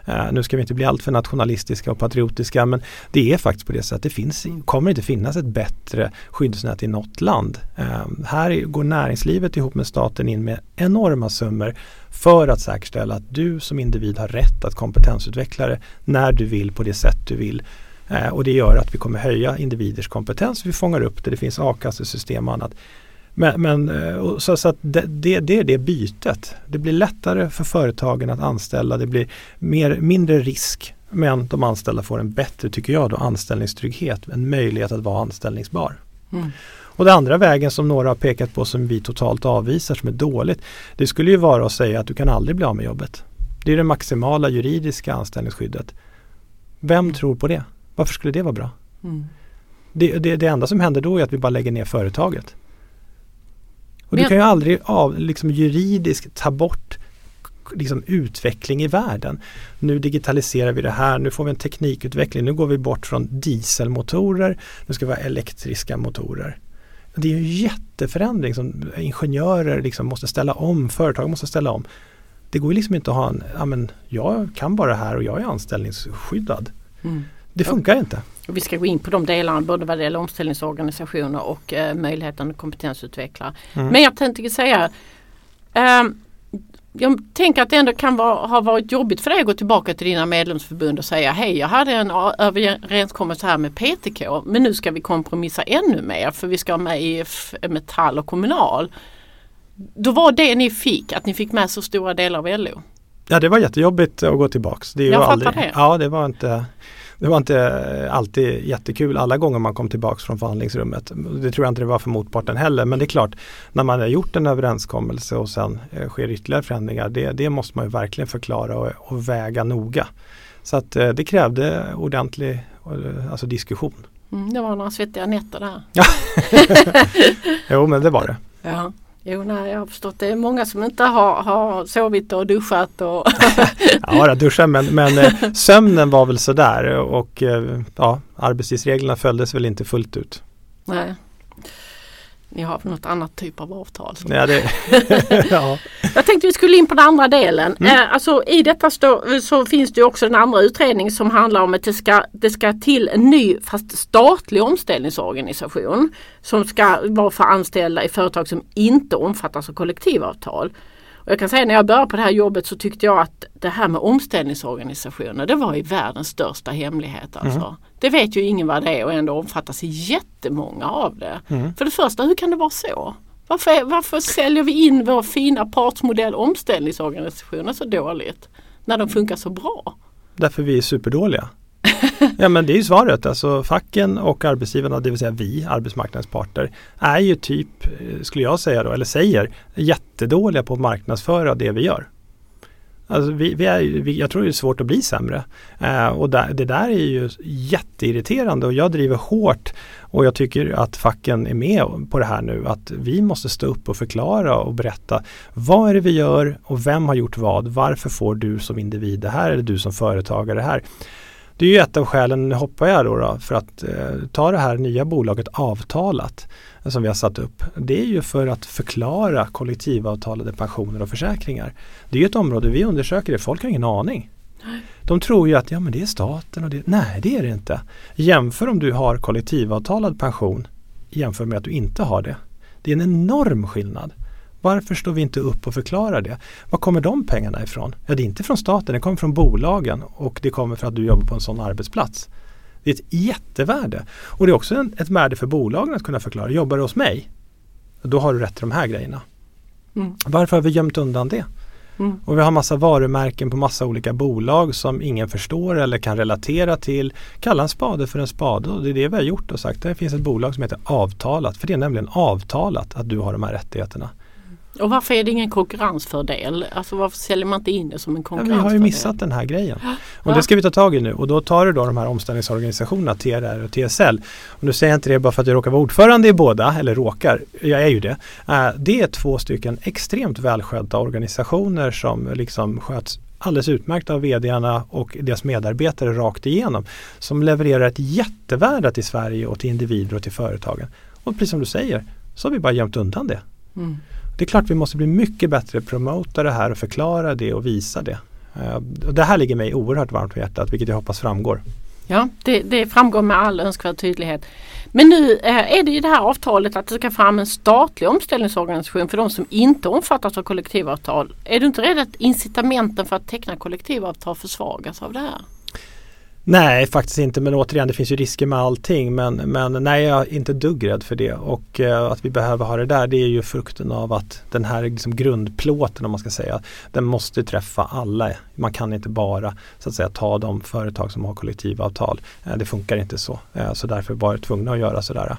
Uh, nu ska vi inte bli alltför nationalistiska och patriotiska men det är faktiskt på det sättet. Det finns, kommer inte finnas ett bättre skyddsnät i något land. Uh, här går näringslivet ihop med staten in med enorma summor för att säkerställa att du som individ har rätt att kompetensutveckla det när du vill på det sätt du vill. Uh, och det gör att vi kommer höja individers kompetens. Vi fångar upp det. Det finns a-kassesystem och annat. Men, men så, så, att det, det, det är det bytet. Det blir lättare för företagen att anställa. Det blir mer, mindre risk. Men de anställda får en bättre, tycker jag, då, anställningstrygghet. En möjlighet att vara anställningsbar. Mm. Och den andra vägen som några har pekat på som vi totalt avvisar som är dåligt. Det skulle ju vara att säga att du kan aldrig bli av med jobbet. Det är det maximala juridiska anställningsskyddet. Vem tror på det? Varför skulle det vara bra? Mm. Det, det, det enda som händer då är att vi bara lägger ner företaget. Och Men- du kan ju aldrig av, liksom juridiskt ta bort liksom, utveckling i världen. Nu digitaliserar vi det här, nu får vi en teknikutveckling, nu går vi bort från dieselmotorer, nu ska vi ha elektriska motorer. Det är en jätteförändring som ingenjörer liksom måste ställa om, företag måste ställa om. Det går liksom inte att ha en, ja men jag kan bara det här och jag är anställningsskyddad. Mm. Det funkar inte. Och Vi ska gå in på de delarna både vad det gäller omställningsorganisationer och eh, möjligheten att kompetensutveckla. Mm. Men jag tänkte säga ehm, jag tänker att det ändå kan vara, ha varit jobbigt för dig att gå tillbaka till dina medlemsförbund och säga hej jag hade en överenskommelse här med PTK men nu ska vi kompromissa ännu mer för vi ska ha med IF Metall och Kommunal. Då var det ni fick, att ni fick med så stora delar av LO? Ja det var jättejobbigt att gå tillbaks. Det jag fattar aldrig, det. Ja det var inte det var inte alltid jättekul alla gånger man kom tillbaks från förhandlingsrummet. Det tror jag inte det var för motparten heller. Men det är klart, när man har gjort en överenskommelse och sen eh, sker ytterligare förändringar, det, det måste man ju verkligen förklara och, och väga noga. Så att eh, det krävde ordentlig eh, alltså diskussion. Mm, det var några svettiga nätter där. jo men det var det. Ja. Jo, nej, jag har förstått det är många som inte har, har sovit och duschat. Och ja, duschat men, men eh, sömnen var väl sådär och eh, ja, arbetstidsreglerna följdes väl inte fullt ut. Nej. Ni har något annat typ av avtal? Ja, det, ja. Jag tänkte vi skulle in på den andra delen. Mm. Eh, alltså, I detta stå, så finns det också en andra utredning som handlar om att det ska, det ska till en ny fast statlig omställningsorganisation som ska vara för anställda i företag som inte omfattas av kollektivavtal. Och jag kan säga när jag började på det här jobbet så tyckte jag att det här med omställningsorganisationer det var i världens största hemlighet. Alltså. Mm. Det vet ju ingen vad det är och ändå omfattas jättemånga av det. Mm. För det första, hur kan det vara så? Varför, varför säljer vi in vår fina partsmodell omställningsorganisationer så dåligt? När de funkar så bra? Därför vi är superdåliga. ja men det är ju svaret. Alltså facken och arbetsgivarna, det vill säga vi, arbetsmarknadens parter, är ju typ, eh, skulle jag säga då, eller säger, jättedåliga på att marknadsföra det vi gör. Alltså vi, vi är, vi, jag tror det är svårt att bli sämre. Eh, och där, det där är ju jätteirriterande och jag driver hårt och jag tycker att facken är med på det här nu. Att vi måste stå upp och förklara och berätta vad är det vi gör och vem har gjort vad. Varför får du som individ det här eller du som företagare det här. Det är ju ett av skälen, hoppar jag då, då för att eh, ta det här nya bolaget avtalat som vi har satt upp. Det är ju för att förklara kollektivavtalade pensioner och försäkringar. Det är ju ett område vi undersöker, det. folk har ingen aning. De tror ju att ja, men det är staten och det. Nej, det är det inte. Jämför om du har kollektivavtalad pension jämför med att du inte har det. Det är en enorm skillnad. Varför står vi inte upp och förklarar det? Var kommer de pengarna ifrån? Ja, det är inte från staten, det kommer från bolagen och det kommer för att du jobbar på en sån arbetsplats. Det är ett jättevärde. Och det är också en, ett värde för bolagen att kunna förklara. Jobbar du hos mig? Då har du rätt till de här grejerna. Mm. Varför har vi gömt undan det? Mm. Och vi har massa varumärken på massa olika bolag som ingen förstår eller kan relatera till. Kalla en spade för en spade och det är det vi har gjort och sagt. Det finns ett bolag som heter Avtalat. För det är nämligen avtalat att du har de här rättigheterna. Och varför är det ingen konkurrensfördel? Alltså varför säljer man inte in det som en konkurrensfördel? Ja, vi har ju missat den här grejen. Och ja. det ska vi ta tag i nu och då tar du då de här omställningsorganisationerna TRR och TSL. Och nu säger jag inte det bara för att jag råkar vara ordförande i båda, eller råkar, jag är ju det. Uh, det är två stycken extremt välskötta organisationer som liksom sköts alldeles utmärkt av vdarna och deras medarbetare rakt igenom. Som levererar ett jättevärde till Sverige och till individer och till företagen. Och precis som du säger så har vi bara gömt undan det. Mm. Det är klart vi måste bli mycket bättre promota det här och förklara det och visa det. Eh, det här ligger mig oerhört varmt om hjärtat vilket jag hoppas framgår. Ja, det, det framgår med all önskvärd tydlighet. Men nu eh, är det ju det här avtalet att det ska fram en statlig omställningsorganisation för de som inte omfattas av kollektivavtal. Är du inte rädd att incitamenten för att teckna kollektivavtal försvagas av det här? Nej, faktiskt inte. Men återigen, det finns ju risker med allting. Men, men nej, jag är inte dugg rädd för det. Och eh, att vi behöver ha det där, det är ju frukten av att den här liksom grundplåten, om man ska säga, den måste träffa alla. Man kan inte bara så att säga ta de företag som har kollektivavtal. Eh, det funkar inte så. Eh, så därför var jag tvungna att göra sådär.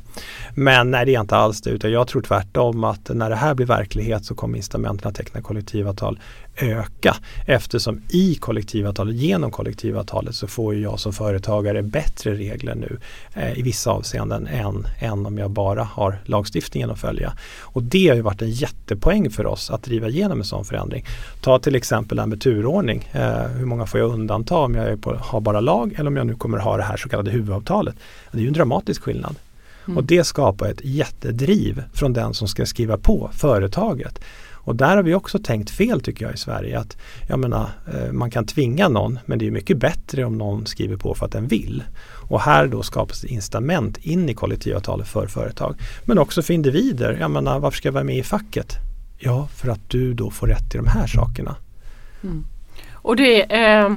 Men nej, det är inte alls det. Utan jag tror tvärtom att när det här blir verklighet så kommer incitamenten att teckna kollektivavtal öka eftersom i kollektivavtalet, genom kollektivavtalet så får jag som företagare bättre regler nu eh, i vissa avseenden än, än om jag bara har lagstiftningen att följa. Och det har ju varit en jättepoäng för oss att driva igenom en sån förändring. Ta till exempel det här med turordning. Eh, hur många får jag undanta om jag på, har bara lag eller om jag nu kommer ha det här så kallade huvudavtalet. Det är ju en dramatisk skillnad. Mm. Och det skapar ett jättedriv från den som ska skriva på företaget. Och där har vi också tänkt fel tycker jag i Sverige. att jag menar, eh, Man kan tvinga någon men det är mycket bättre om någon skriver på för att den vill. Och här då skapas incitament in i kollektivavtalet för företag. Men också för individer. Jag menar, varför ska jag vara med i facket? Ja, för att du då får rätt i de här sakerna. Mm. Och det eh,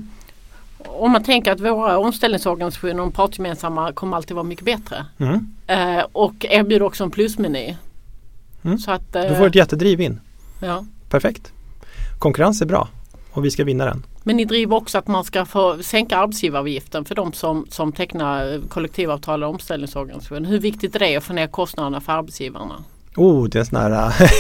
om man tänker att våra omställningsorganisationer och partsgemensamma kommer alltid vara mycket bättre. Mm. Eh, och erbjuder också en plusmeny. Mm. Så att, eh, Du får ett jättedriv in. Ja. Perfekt. Konkurrens är bra och vi ska vinna den. Men ni driver också att man ska få sänka arbetsgivaravgiften för de som, som tecknar kollektivavtal och omställningsorganisationer. Hur viktigt är det att få ner kostnaderna för arbetsgivarna? Oh, det är en sån här eh,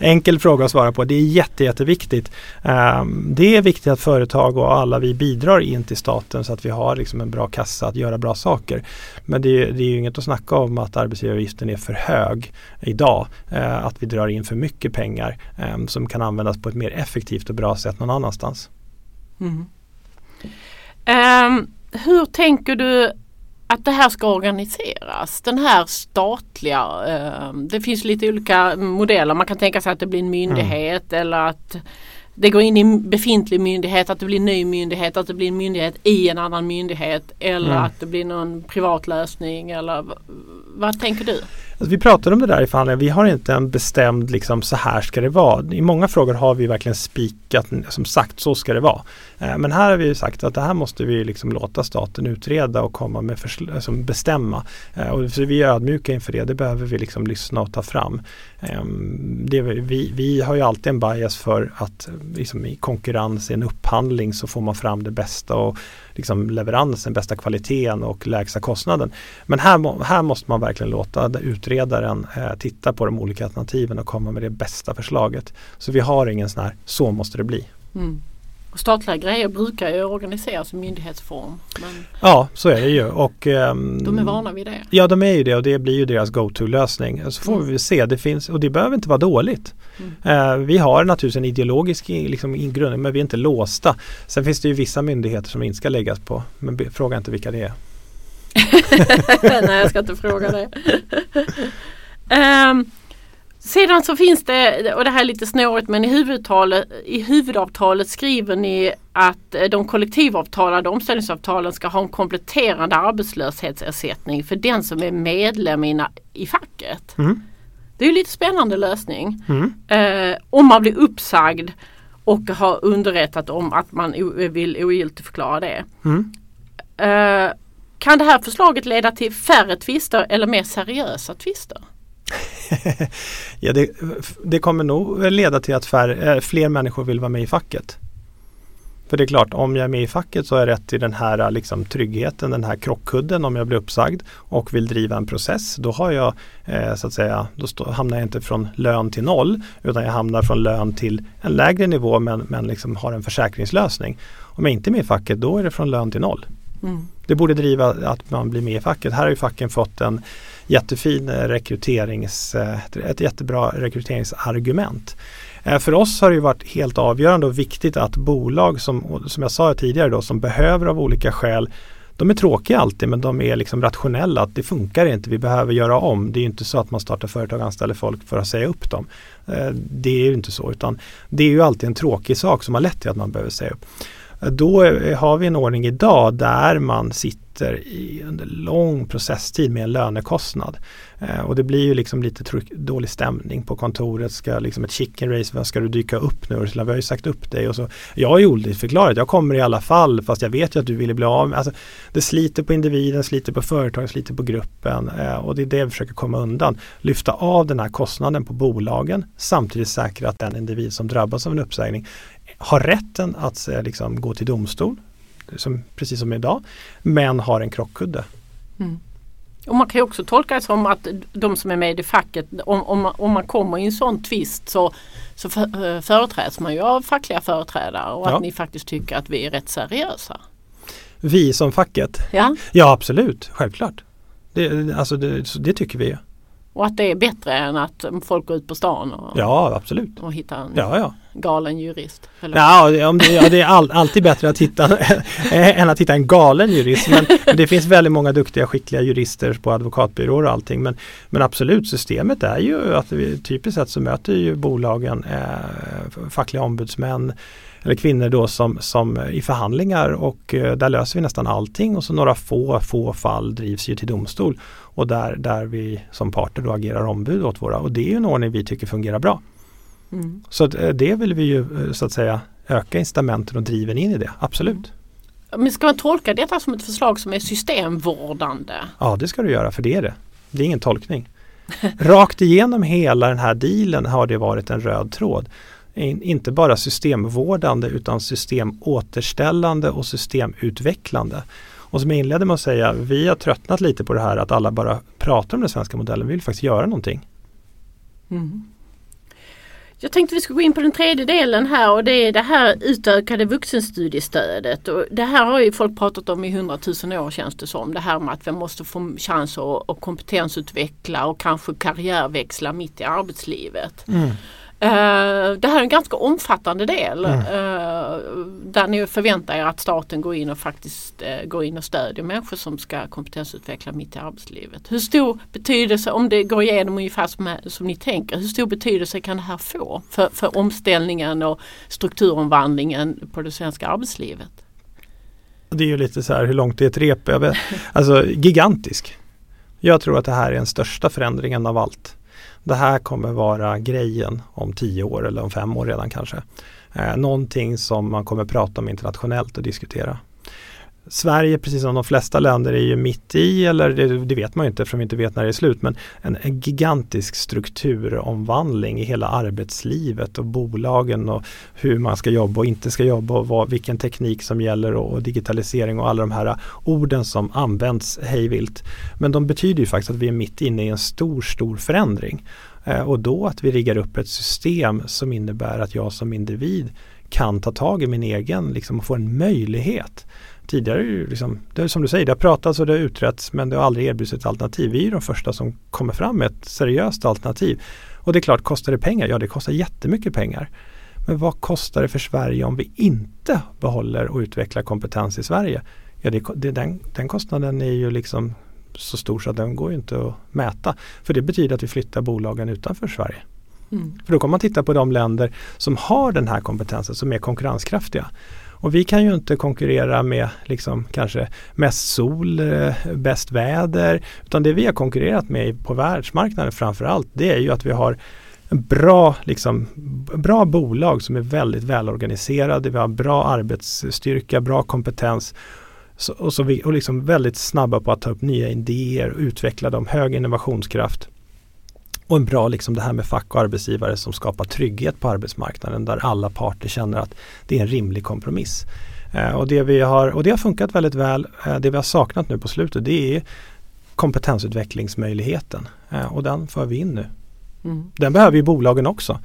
enkel fråga att svara på. Det är jätte, jätteviktigt. Ehm, det är viktigt att företag och alla vi bidrar in till staten så att vi har liksom en bra kassa att göra bra saker. Men det, det är ju inget att snacka om att arbetsgivaravgiften är för hög idag. Eh, att vi drar in för mycket pengar ehm, som kan användas på ett mer effektivt och bra sätt någon annanstans. Mm. Um, hur tänker du att det här ska organiseras. Den här statliga, eh, det finns lite olika modeller. Man kan tänka sig att det blir en myndighet mm. eller att det går in i en befintlig myndighet, att det blir en ny myndighet, att det blir en myndighet i en annan myndighet eller mm. att det blir någon privat lösning eller vad tänker du? Alltså vi pratade om det där i förhandlingar. Vi har inte en bestämd liksom så här ska det vara. I många frågor har vi verkligen spikat som sagt så ska det vara. Eh, men här har vi sagt att det här måste vi liksom låta staten utreda och komma med alltså bestämma. Eh, och så vi är ödmjuka inför det. Det behöver vi liksom lyssna och ta fram. Ehm, det, vi, vi har ju alltid en bias för att liksom i konkurrens i en upphandling så får man fram det bästa och liksom leveransen, bästa kvaliteten och lägsta kostnaden. Men här, här måste man verkligen låta utredaren eh, titta på de olika alternativen och komma med det bästa förslaget. Så vi har ingen sån här, så måste det bli. Mm. Och statliga grejer brukar ju organiseras i myndighetsform. Ja, så är det ju. Och, um, de är vana vid det. Ja, de är ju det och det blir ju deras go-to-lösning. Så får mm. vi se, det finns, och det behöver inte vara dåligt. Mm. Uh, vi har naturligtvis en ideologisk liksom, grund, men vi är inte låsta. Sen finns det ju vissa myndigheter som inte ska läggas på, men be, fråga inte vilka det är. Nej, jag ska inte fråga det. um, Sedan så finns det, och det här är lite snårigt, men i huvudavtalet, i huvudavtalet skriver ni att eh, de kollektivavtalade omställningsavtalen ska ha en kompletterande arbetslöshetsersättning för den som är medlem i, i facket. Mm. Det är ju lite spännande lösning. Mm. Eh, om man blir uppsagd och har underrättat om att man vill ogiltigförklara det. Mm. Eh, kan det här förslaget leda till färre tvister eller mer seriösa tvister? ja, det, det, kommer nog leda till att fär, eh, fler människor vill vara med i facket. För det är klart, om jag är med i facket så har jag rätt till den här liksom, tryggheten, den här krockkudden om jag blir uppsagd och vill driva en process. Då har jag eh, så att säga, då stå, hamnar jag inte från lön till noll utan jag hamnar från lön till en lägre nivå men, men liksom har en försäkringslösning. Om jag inte är med i facket då är det från lön till noll. Mm. Det borde driva att man blir med i facket. Här har ju facken fått en jättefin eh, rekryterings, eh, ett jättebra rekryteringsargument. Eh, för oss har det varit helt avgörande och viktigt att bolag som, som jag sa tidigare då, som behöver av olika skäl de är tråkiga alltid men de är liksom rationella. Att det funkar inte, vi behöver göra om. Det är inte så att man startar företag och anställer folk för att säga upp dem. Det är ju inte så utan det är ju alltid en tråkig sak som har lett till att man behöver säga upp. Då har vi en ordning idag där man sitter i under lång processtid med en lönekostnad. Eh, och det blir ju liksom lite dålig stämning på kontoret. Ska liksom ett chicken race, vad ska du dyka upp nu? Ursula, vi har ju sagt upp dig. Och så, jag har ju ogiltigförklarat, jag kommer i alla fall fast jag vet ju att du ville bli av med. Alltså, det sliter på individen, sliter på företaget, sliter på gruppen eh, och det är det vi försöker komma undan. Lyfta av den här kostnaden på bolagen samtidigt säkra att den individ som drabbas av en uppsägning har rätten att liksom, gå till domstol, som, precis som idag, men har en krockkudde. Mm. Och man kan ju också tolka det som att de som är med i facket, om, om, man, om man kommer i en sån tvist så, så för, eh, företräds man ju av fackliga företrädare och ja. att ni faktiskt tycker att vi är rätt seriösa. Vi som facket? Ja, ja absolut, självklart. Det, alltså det, det tycker vi. Och att det är bättre än att folk går ut på stan och, ja, absolut. och hittar en ja, ja. galen jurist. Eller? Ja, det, ja, det är all, alltid bättre att hitta än att hitta en galen jurist. Men, men, det finns väldigt många duktiga skickliga jurister på advokatbyråer och allting. Men, men absolut, systemet är ju att vi, typiskt sett så möter ju bolagen eh, fackliga ombudsmän eller kvinnor då som, som i förhandlingar och eh, där löser vi nästan allting och så några få, få fall drivs ju till domstol och där, där vi som parter då agerar ombud åt våra och det är en ordning vi tycker fungerar bra. Mm. Så eh, det vill vi ju eh, så att säga öka incitamenten och driven in i det, absolut. Men ska man tolka detta som ett förslag som är systemvårdande? Ja det ska du göra för det är det. Det är ingen tolkning. Rakt igenom hela den här dealen har det varit en röd tråd. inte bara systemvårdande utan systemåterställande och systemutvecklande. Och som jag inledde med att säga, vi har tröttnat lite på det här att alla bara pratar om den svenska modellen. Vi vill faktiskt göra någonting. Mm. Jag tänkte vi skulle gå in på den tredje delen här och det är det här utökade vuxenstudiestödet. Och det här har ju folk pratat om i hundratusen år känns det som. Det här med att vi måste få chans att, att kompetensutveckla och kanske karriärväxla mitt i arbetslivet. Mm. Uh, det här är en ganska omfattande del mm. uh, där ni förväntar er att staten går in och faktiskt uh, går in och stödjer människor som ska kompetensutveckla mitt i arbetslivet. Hur stor betydelse, om det går igenom ungefär som, som ni tänker, hur stor betydelse kan det här få för, för omställningen och strukturomvandlingen på det svenska arbetslivet? Det är ju lite så här hur långt det är ett rep. Alltså gigantisk. Jag tror att det här är den största förändringen av allt det här kommer vara grejen om tio år eller om fem år redan kanske. Eh, någonting som man kommer prata om internationellt och diskutera. Sverige, precis som de flesta länder, är ju mitt i, eller det, det, vet man ju inte eftersom vi inte vet när det är slut, men en, en, gigantisk strukturomvandling i hela arbetslivet och bolagen och hur man ska jobba och inte ska jobba och vad, vilken teknik som gäller och, och digitalisering och alla de här orden som används hejvilt. Men de betyder ju faktiskt att vi är mitt inne i en stor, stor förändring. Eh, och då att vi riggar upp ett system som innebär att jag som individ kan ta tag i min egen liksom, och få en möjlighet tidigare, liksom, det är som du säger, det har pratats och det har utretts men det har aldrig erbjudits ett alternativ. Vi är de första som kommer fram med ett seriöst alternativ. Och det är klart, kostar det pengar? Ja, det kostar jättemycket pengar. Men vad kostar det för Sverige om vi inte behåller och utvecklar kompetens i Sverige? Ja, det, det, den, den kostnaden är ju liksom så stor så att den går inte att mäta. För det betyder att vi flyttar bolagen utanför Sverige. Mm. För då kommer man titta på de länder som har den här kompetensen, som är konkurrenskraftiga. Och vi kan ju inte konkurrera med liksom kanske mest sol, eh, bäst väder. Utan det vi har konkurrerat med på världsmarknaden framförallt det är ju att vi har bra, liksom, bra bolag som är väldigt välorganiserade. Vi har bra arbetsstyrka, bra kompetens så, och, så vi, och liksom väldigt snabba på att ta upp nya idéer och utveckla dem, hög innovationskraft. Och en bra, liksom det här med fack och arbetsgivare som skapar trygghet på arbetsmarknaden där alla parter känner att det är en rimlig kompromiss. Eh, och, det vi har, och det har funkat väldigt väl. Eh, det vi har saknat nu på slutet det är kompetensutvecklingsmöjligheten eh, och den för vi in nu. Mm. Den behöver ju bolagen också.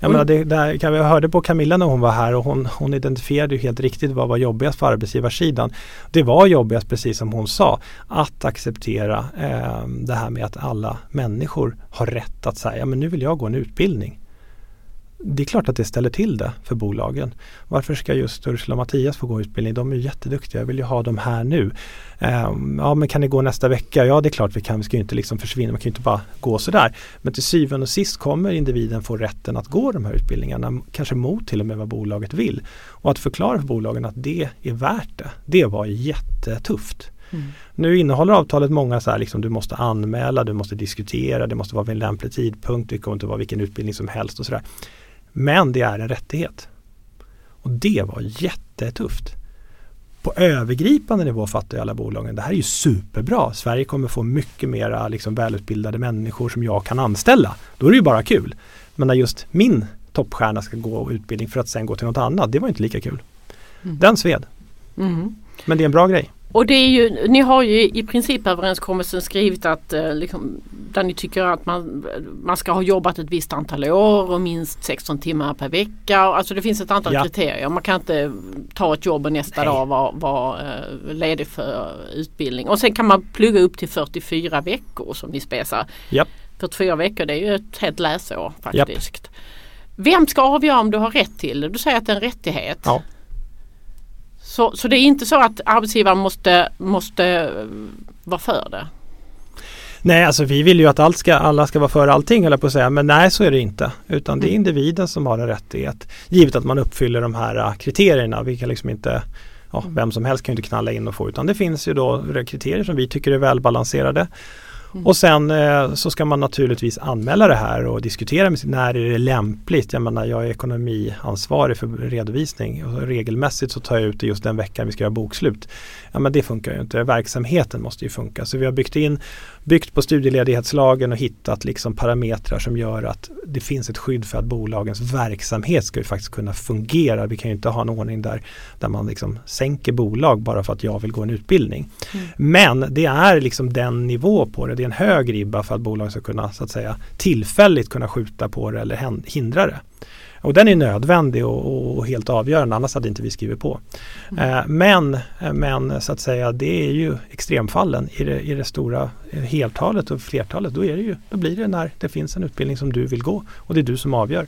Jag menar, det, där, jag hörde på Camilla när hon var här och hon, hon identifierade ju helt riktigt vad var jobbigast för arbetsgivarsidan. Det var jobbigast, precis som hon sa, att acceptera eh, det här med att alla människor har rätt att säga, ja men nu vill jag gå en utbildning det är klart att det ställer till det för bolagen. Varför ska just Ursula och Mattias få gå utbildning? De är jätteduktiga, jag vill ju ha dem här nu. Um, ja men kan ni gå nästa vecka? Ja det är klart vi kan, vi ska ju inte liksom försvinna, man kan ju inte bara gå sådär. Men till syvende och sist kommer individen få rätten att gå de här utbildningarna, kanske mot till och med vad bolaget vill. Och att förklara för bolagen att det är värt det, det var jättetufft. Mm. Nu innehåller avtalet många så här, liksom, du måste anmäla, du måste diskutera, det måste vara vid en lämplig tidpunkt, det kommer inte vara vilken utbildning som helst och sådär. Men det är en rättighet. Och det var jättetufft. På övergripande nivå fattar ju alla bolagen det här är ju superbra. Sverige kommer få mycket mera liksom, välutbildade människor som jag kan anställa. Då är det ju bara kul. Men när just min toppstjärna ska gå utbildning för att sen gå till något annat, det var inte lika kul. Mm. Den sved. Mm. Men det är en bra grej. Och det är ju, ni har ju i principöverenskommelsen skrivit att eh, liksom, där ni tycker att man, man ska ha jobbat ett visst antal år och minst 16 timmar per vecka. Alltså det finns ett antal ja. kriterier. Man kan inte ta ett jobb och nästa Nej. dag vara var, eh, ledig för utbildning. Och sen kan man plugga upp till 44 veckor som ni spesar. Ja. 44 veckor det är ju ett helt läsår faktiskt. Ja. Vem ska avgöra om du har rätt till det? Du säger att det är en rättighet. Ja. Så, så det är inte så att arbetsgivaren måste, måste eh, vara för det? Nej, alltså vi vill ju att allt ska, alla ska vara för allting eller på att säga, men nej så är det inte. Utan det är mm. individen som har en rättighet. Givet att man uppfyller de här uh, kriterierna. Vi kan liksom inte, ja, mm. vem som helst kan ju inte knalla in och få utan det finns ju då kriterier som vi tycker är välbalanserade. Mm. Och sen eh, så ska man naturligtvis anmäla det här och diskutera med när är det lämpligt. Jag menar jag är ekonomiansvarig för redovisning och regelmässigt så tar jag ut det just den veckan vi ska göra bokslut. Ja men det funkar ju inte. Verksamheten måste ju funka. Så vi har byggt in byggt på studieledighetslagen och hittat liksom parametrar som gör att det finns ett skydd för att bolagens verksamhet ska ju faktiskt kunna fungera. Vi kan ju inte ha en ordning där, där man liksom sänker bolag bara för att jag vill gå en utbildning. Mm. Men det är liksom den nivå på det. Det är en hög ribba för att bolag ska kunna så att säga tillfälligt kunna skjuta på det eller hindra det. Och den är nödvändig och, och, helt avgörande, annars hade inte vi skrivit på. Mm. Eh, men, men så att säga, det är ju extremfallen i det, i det stora heltalet och flertalet. Då, är det ju, då blir det när det finns en utbildning som du vill gå och det är du som avgör.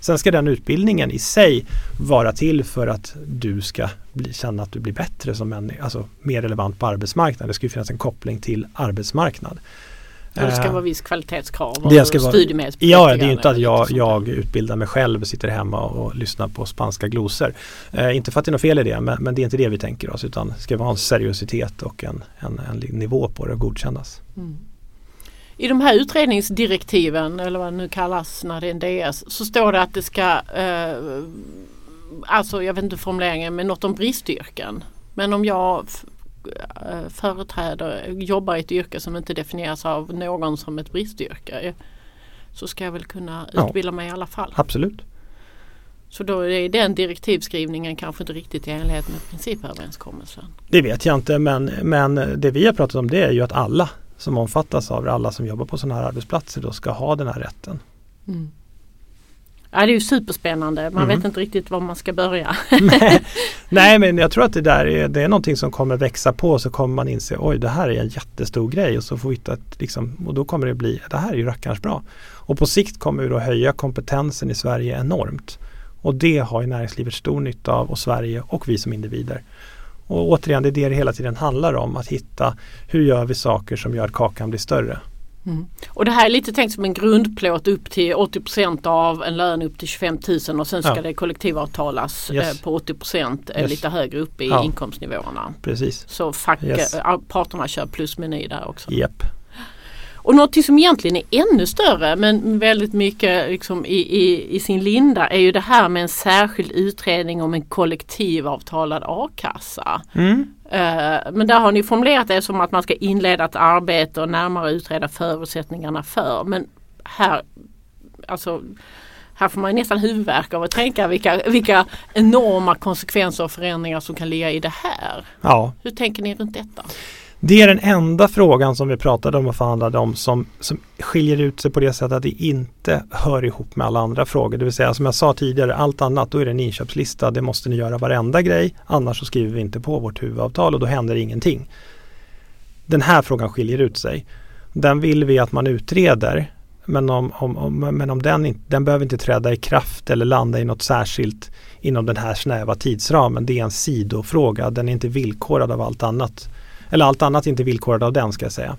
Sen ska den utbildningen i sig vara till för att du ska bli, känna att du blir bättre som människa, alltså mer relevant på arbetsmarknaden. Det ska finnas en koppling till arbetsmarknad. Och det ska vara viss kvalitetskrav och det ska vara, Ja, det är inte att jag, jag utbildar mig själv och sitter hemma och lyssnar på spanska glosor. Eh, inte för att det är något fel i det, men, men, det är inte det vi tänker oss utan det ska vara en seriositet och en, en, en nivå på det och godkännas. Mm. I de här utredningsdirektiven eller vad det nu kallas när det är en DS så står det att det ska, eh, alltså jag vet inte formuleringen, men något om bristyrken. Men om jag Eh, företräder, jobbar i ett yrke som inte definieras av någon som ett bristyrke så ska jag väl kunna utbilda ja, mig i alla fall. Absolut. Så då är den direktivskrivningen kanske inte riktigt i enlighet med principöverenskommelsen. Det vet jag inte men, men det vi har pratat om det är ju att alla som omfattas av det, alla som jobbar på sådana här arbetsplatser då ska ha den här rätten. Mm. Ja, det är ju superspännande. Man mm. vet inte riktigt var man ska börja. Nej, men jag tror att det där är, det är någonting som kommer växa på så kommer man inse oj det här är en jättestor grej och så får vi hitta ett, liksom, och då kommer det bli det här är ju rackarns bra. Och på sikt kommer vi då höja kompetensen i Sverige enormt. Och det har ju näringslivet stor nytta av och Sverige och vi som individer. Och återigen, det är det det hela tiden handlar om. Att hitta hur gör vi saker som gör att kakan blir större. Mm. Och det här är lite tänkt som en grundplåt upp till 80% av en lön upp till 25 000 och sen ska ja. det kollektivavtalas yes. eh, på 80 eh, yes. lite högre upp i ja. inkomstnivåerna. Precis. Så fack, yes. Eh, parterna kör plusmeny där också. Yep. Och något som egentligen är ännu större men väldigt mycket liksom i, i, i, sin linda är ju det här med en särskild utredning om en kollektivavtalad a-kassa. Mm. Uh, men där har ni formulerat det som att man ska inleda ett arbete och närmare utreda förutsättningarna för. Men här, alltså, här får man nästan huvudvärk av att tänka vilka, vilka enorma konsekvenser och förändringar som kan ligga i det här. Ja. Hur tänker ni runt detta? Det är den enda frågan som vi pratade om och förhandlade om som, som skiljer ut sig på det sättet att det inte hör ihop med alla andra frågor. Det vill säga som jag sa tidigare, allt annat då är det en inköpslista. Det måste ni göra varenda grej. Annars så skriver vi inte på vårt huvudavtal och då händer ingenting. Den här frågan skiljer ut sig. Den vill vi att man utreder. Men om, om, om men om den, den behöver inte träda i kraft eller landa i något särskilt inom den här snäva tidsramen. Det är en sidofråga. Den är inte villkorad av allt annat eller allt annat är inte villkorat av den ska jag säga.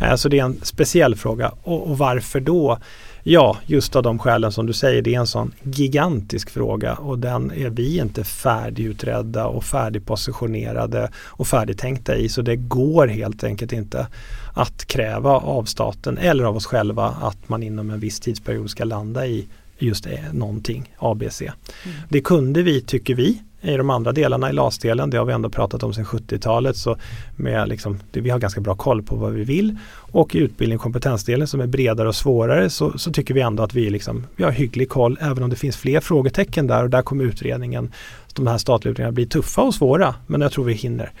Mm. Så det är en speciell fråga. Och, och, varför då? Ja, just av de skälen som du säger. Det är en sån gigantisk fråga och den är vi inte färdigutredda och färdigpositionerade och färdigtänkta i. Så det går helt enkelt inte att kräva av staten eller av oss själva att man inom en viss tidsperiod ska landa i just det, någonting, ABC. Mm. Det kunde vi, tycker vi, i de andra delarna i LAS-delen, det har vi ändå pratat om sedan 70-talet, så med liksom, det, vi har ganska bra koll på vad vi vill. Och i utbildning och kompetensdelen som är bredare och svårare så, så tycker vi ändå att vi, liksom, vi har hygglig koll, även om det finns fler frågetecken där och där kommer utredningen, de här statliga utredningarna bli tuffa och svåra, men jag tror vi hinner.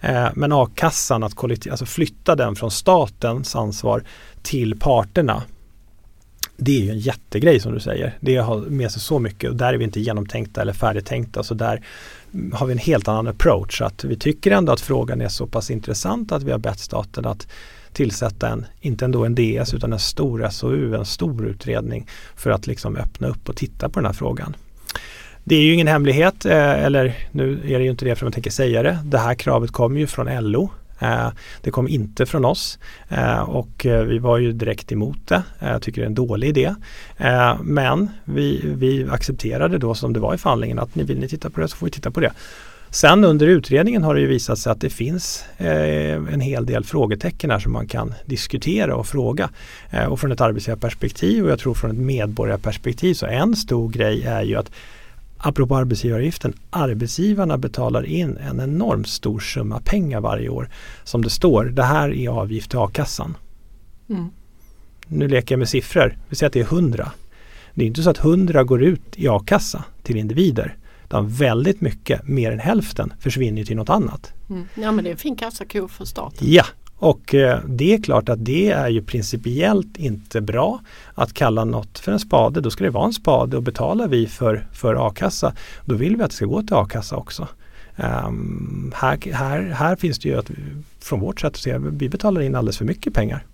Eh, men a-kassan, att kollektiv, alltså flytta den från statens ansvar till parterna det är ju en jättegrej som du säger. Det har med sig så mycket och där är vi inte genomtänkta eller färdigtänkta. Så där har vi en helt annan approach. Att vi tycker ändå att frågan är så pass intressant att vi har bett staten att tillsätta en, inte ändå en DS utan en stor SOU, en stor utredning för att liksom öppna upp och titta på den här frågan. Det är ju ingen hemlighet, eh, eller nu är det ju inte det för att man tänker säga det. Det här kravet kommer ju från LO Eh, det kom inte från oss eh, och eh, vi var ju direkt emot det. Jag tycker det är en dålig idé. Men vi, vi accepterade då som det var i förhandlingen att ni vill ni titta på det så får vi titta på det. Sen under utredningen har det ju visat sig att det finns eh, en hel del frågetecken här som man kan diskutera och fråga. Eh, och från ett arbetsgivarperspektiv och jag tror från ett medborgarperspektiv så en stor grej är ju att apropå arbetsgivaravgiften, arbetsgivarna betalar in en enormt stor summa pengar varje år. Som det står, det här är avgift till a-kassan. Mm. Nu leker jag med siffror, vi säger att det är 100. Det är inte så att 100 går ut i a-kassa till individer. Utan väldigt mycket, mer än hälften, försvinner till något annat. Mm. Ja men det är en fin kassako för staten. Ja, och eh, det är klart att det är ju principiellt inte bra att kalla något för en spade. Då ska det vara en spade och betalar vi för, för a-kassa då vill vi att det ska gå till a-kassa också. Um, här, här, här finns det ju att från vårt sätt att se, vi betalar in alldeles för mycket pengar.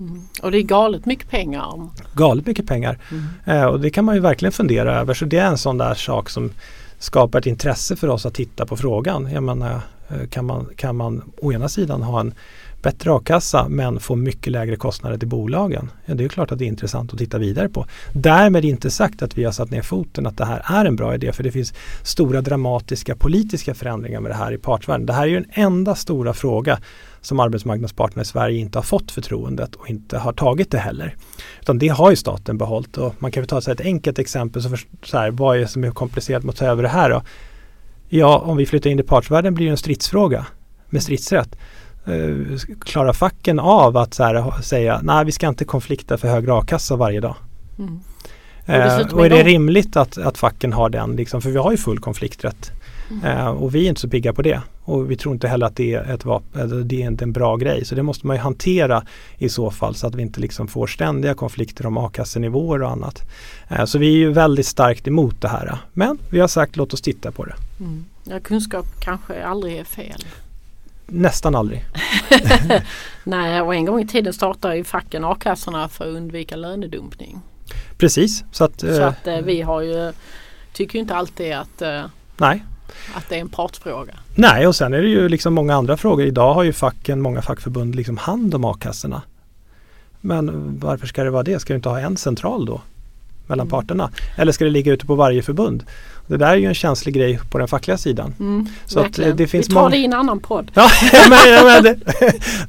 Mm. Och det är galet mycket pengar. Galet mycket pengar. Mm. Uh, och det kan man ju verkligen fundera över. Så det är en sån där sak som skapar ett intresse för oss att titta på frågan. Jag menar, eh, kan, man, kan man å ena sidan ha en bättre a-kassa men få mycket lägre kostnader till bolagen. Ja, det är klart att det är intressant att titta vidare på. Därmed inte sagt att vi har satt ner foten att det här är en bra idé för det finns stora dramatiska politiska förändringar med det här i partsvärlden. Det här är ju den enda stora fråga som arbetsmarknadsparterna i Sverige inte har fått förtroendet och inte har tagit det heller. Utan det har ju staten behållit och man kan ta ett enkelt exempel. Så, för, så här, vad är det som är komplicerat med att ta över det här då? Ja, om vi flyttar in i partsvärlden blir det en stridsfråga med stridsrätt. Eh, klarar facken av att så här, säga nej vi ska inte konflikta för högre a-kassa varje dag. Mm. Eh, och är det rimligt att, att facken har den? Liksom, för vi har ju full konflikträtt. Mm. Eh, och vi är inte så pigga på det. Och vi tror inte heller att det är, ett vapen, det är inte en bra grej. Så det måste man ju hantera i så fall så att vi inte liksom får ständiga konflikter om a-kassenivåer och annat. Eh, så vi är ju väldigt starkt emot det här. Men vi har sagt låt oss titta på det. Mm. Ja, kunskap kanske aldrig är fel. Nästan aldrig. Nej, och en gång i tiden startade ju facken a-kassorna för att undvika lönedumpning. Precis. Så att, så att eh, vi har ju, tycker inte alltid att, eh, nej. att det är en partfråga. Nej, och sen är det ju liksom många andra frågor. Idag har ju facken, många fackförbund liksom hand om a-kassorna. Men varför ska det vara det? Ska vi inte ha en central då? Mellan mm. parterna? Eller ska det ligga ute på varje förbund? Det där är ju en känslig grej på den fackliga sidan. Mm, så att eh, det finns Vi tar det i en annan podd. ja, men, men det,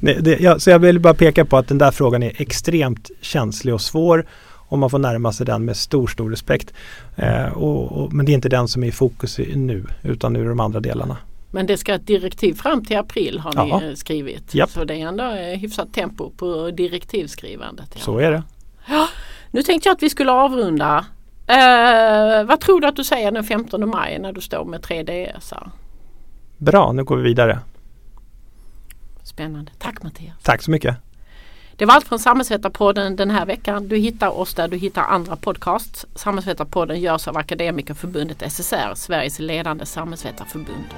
det, det, ja, så jag vill bara peka på att den där frågan är extremt känslig och svår och man får närma sig den med stor, stor respekt. Eh, och, och, men det är inte den som är i fokus nu utan nu är de andra delarna. Men det ska ett direktiv fram till april har ni ja. skrivit. Japp. Så det är ändå hyfsat tempo på direktivskrivandet. Ja. Så är det. Ja, nu tänkte jag att vi skulle avrunda Uh, vad tror du att du säger den 15 maj när du står med 3DS? Bra, nu går vi vidare. Spännande. Tack Mattias. Tack så mycket. Det var allt från Samhällsvetarpodden den här veckan. Du hittar oss där du hittar andra podcasts. Samhällsvetarpodden görs av Akademikerförbundet SSR, Sveriges ledande samhällsvetarförbund.